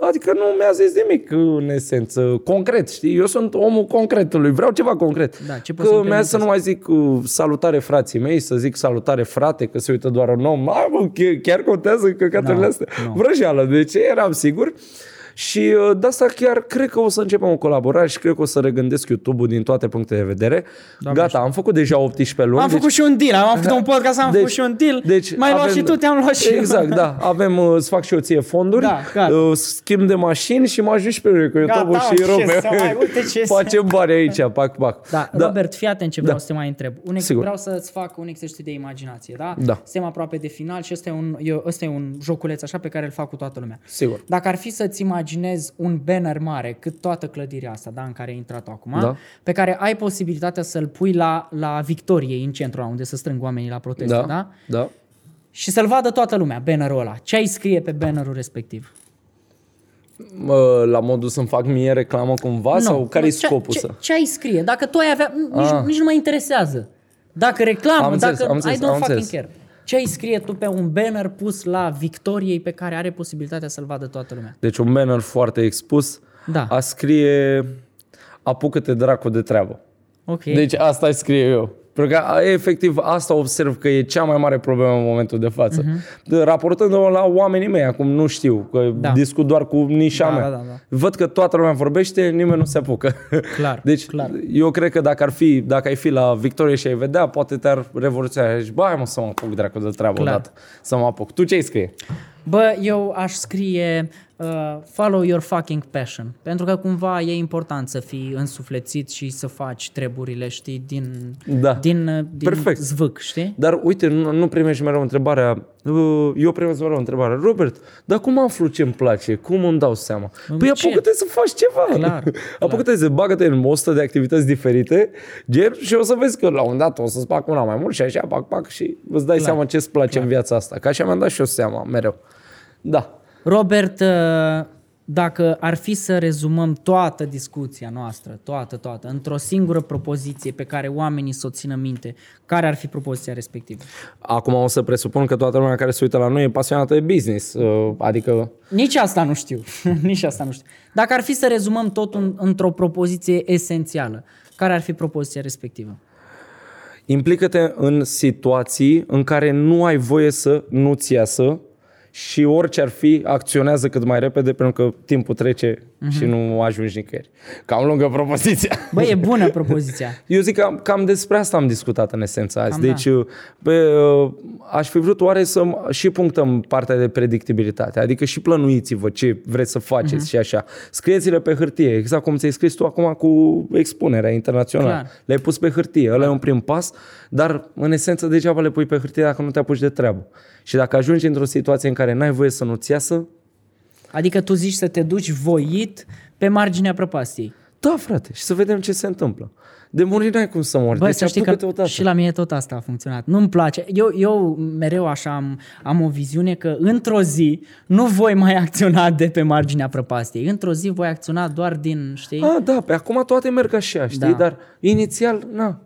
adică nu mi-a zis nimic în esență, concret, știi? Eu sunt omul concretului, vreau ceva concret. Da, ce poți să că mi-a zis să implementezi? nu mai zic uh, salutare frații mei, să zic salutare frate, că se uită doar un om. Ai, bă, chiar- chiar contează căcaturile Nu, astea. nu. Vrăjeală, deci eram sigur. Și uh, de asta chiar cred că o să începem o colaborare și cred că o să regândesc YouTube-ul din toate punctele de vedere. Gata, am făcut deja 18 luni. Am deci- făcut și un deal, am făcut un podcast, am făcut și un deal. deci Mai luat avem- și tu, te-am luat și eu. Exact, da. Avem, uh, îți fac și eu ție fonduri, Da, gata. uh, schimb de mașini și mă ajut și pe mine cu YouTube-ul Gata, și ce rupe. să mai- uite ce să- Facem bani aici, pac, pac. Da, Robert, fii atent ce vreau Da. să te mai întreb. Un ex- Sigur. vreau să-ți fac un exercițiu de imaginație, da? Da. Suntem aproape de final și ăsta e, un, eu, ăsta e un joculeț așa pe care îl fac cu toată lumea. Sigur. Dacă ar fi să-ți imaginezi un banner mare, cât toată clădirea asta, da, în care ai intrat acum, Da. pe care ai posibilitatea să-l pui la, la Victoriei, în centru, ăla unde să strâng oamenii la proteste, da? Da, da? da. Și să-l vadă toată lumea, bannerul ăla. Ce ai scrie pe bannerul respectiv? Mă, La modul să-mi fac mie reclamă cumva sau care e ce, scopul ce, să... ce ai scrie? Dacă tu ai avea... Nici, Ah. nici nu mă interesează. Dacă reclamă, Am înțeles, dacă... am înțeles, I don't am fucking înțeles. care. Ce ai scrie tu pe un banner pus la Victoriei pe care are posibilitatea să-l vadă toată lumea? Deci un banner foarte expus Da. a scrie apucă-te dracu de treabă. Ok. Deci asta scrie eu. Pentru că a, efectiv asta observ că e cea mai mare problemă în momentul de față. Uh-huh. Raportând-o la oamenii mei, acum nu știu, că Mhm. Da. discut doar cu nișa Da, mea. da, da, da. Văd că toată lumea vorbește, nimeni nu se apucă. Clar, Deci clar. eu cred că dacă ar fi, dacă ai fi la Victorie și ai vedea, poate te-ar revoluționa. Deci, bă, hai mă să mă apuc dracu de treabă Clar. odată. Să mă apuc. Tu ce ai scrie? Bă, eu aș scrie uh, follow your fucking passion. Pentru că cumva e important să fii însuflețit și să faci treburile, știi, din, Da. din, uh, din Perfect. zvâc, știi? Dar uite, nu, nu primești mereu întrebarea, uh, eu primesc mereu întrebarea, Robert, dar cum aflu ce îmi place? Cum îmi dau seama? Păi ce? apucă-te să faci ceva. Clar, apucă-te să bagă-te în 100 de activități diferite, gen, și o să vezi că la un moment dat o să-ți fac una mai mult și așa, pac, pac, și îți dai seama ce îți place în viața asta. Ca așa mi-am dat și eu seama, mereu. Da. Robert, uh, dacă ar fi să rezumăm toată discuția noastră, toată, toată, într-o singură propoziție pe care oamenii să o țină minte, care ar fi propoziția respectivă? Acum o să presupun că toată lumea care se uită la noi e pasionată de business, uh, adică Nici asta nu știu. Nici asta nu știu. Dacă ar fi să rezumăm totul într-o propoziție esențială, care ar fi propoziția respectivă? Implică-te în situații în care nu ai voie să nu-ți iasă și orice ar fi, acționează cât mai repede pentru că timpul trece și nu ajungi nicăieri. Cam lungă propoziția. Bă, e bună propoziția. Eu zic că cam despre asta am discutat în esență azi. Cam deci, pe, aș fi vrut oare să și punctăm partea de predictibilitate. Adică și plănuiți-vă ce vreți să faceți și așa. Scrieți-le pe hârtie, exact cum ți-ai scris tu acum cu expunerea internațională. Clar. Le-ai pus pe hârtie, ăla e un prim pas, dar în esență degeaba le pui pe hârtie dacă nu te apuci de treabă. Și dacă ajungi într-o situație în care n-ai voie să nu-ți iasă, Adică tu zici să te duci voit pe marginea prăpastiei. da, frate, și să vedem ce se întâmplă. De murit n-ai cum să mori. Bă, deci să știi apucă-te că odată. și la mine tot asta a funcționat. Nu-mi place. Eu, eu mereu așa am, am o viziune că într-o zi nu voi mai acționa de pe marginea prăpastiei. Într-o zi voi acționa doar din, știi? Ah, da, pe acum toate merg așa, știi? Da. Dar inițial, na,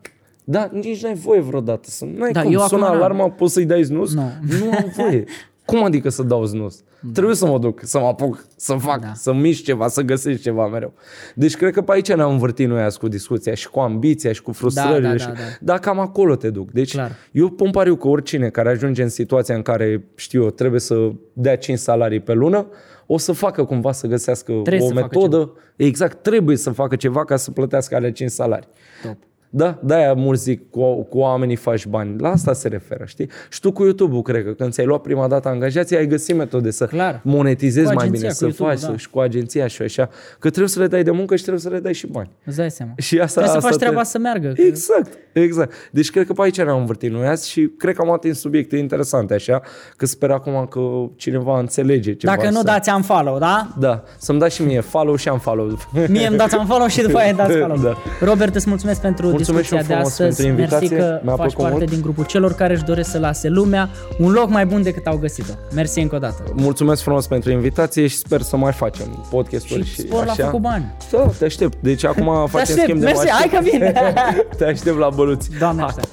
da, nici n-ai voie vreodată să... N-ai Da, cum, eu sună acum n-am. alarma, poți să-i dai snus? Nu. Nu am voie. Cum adică să dau znus? Da. Trebuie să mă duc, să mă apuc, să fac, da. să mișc ceva, să găsesc ceva mereu. Deci cred că pe aici ne-am învârtit noi azi cu discuția și cu ambiția și cu frustrările. Da, da, și... da, da. Dar cam acolo te duc. Deci Clar. eu pun pariu că oricine care ajunge în situația în care, știu eu, trebuie să dea 5 salarii pe lună, o să facă cumva să găsească Trebuie o să facă metodă. Exact, trebuie să facă ceva ca să plătească alea 5 salarii. Top. Da, de-aia mulți zic, cu, cu oamenii faci bani. La asta se referă, știi? Și tu cu YouTube-ul, cred că când ți-ai luat prima dată angajații, ai găsit metode să Clar. monetizezi Cu mai agenția, bine, cu să YouTube-ul, faci da. să, și cu agenția și așa. Că trebuie să le dai de muncă și trebuie să le dai și bani. Îți dai seama. Și asta, Trebuie să asta faci te- treaba să meargă. că- Exact, exact. Deci cred că pe aici ne-am învârtit noi azi și cred că am atins subiecte interesante așa, că sper acum că cineva înțelege ceva. Dacă nu să... dați am follow, da? Da, să-mi dați și mie follow și am follow. Mie îmi dați un follow și după aia îmi dați follow. Da. Robert, îți mulțumesc pentru Mulțumesc și discuția eu de frumos astăzi. pentru invitație. Mersi că Mi-a faci plăcut parte mult. din grupul celor care își doresc să lase lumea un loc mai bun decât au găsit-o. Mersi încă o dată. Mulțumesc frumos pentru invitație și sper să mai facem podcasturi Și și, spor la așa. făcut bani. Da, te aștept. Deci acum Te facem aștept, schimb de mersi, mașini. hai că vine. te aștept la băluți. Doamne Hai. aștept.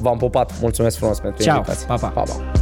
V-am pupat. Mulțumesc frumos pentru Ciao. invitație. Pa, pa. pa, pa.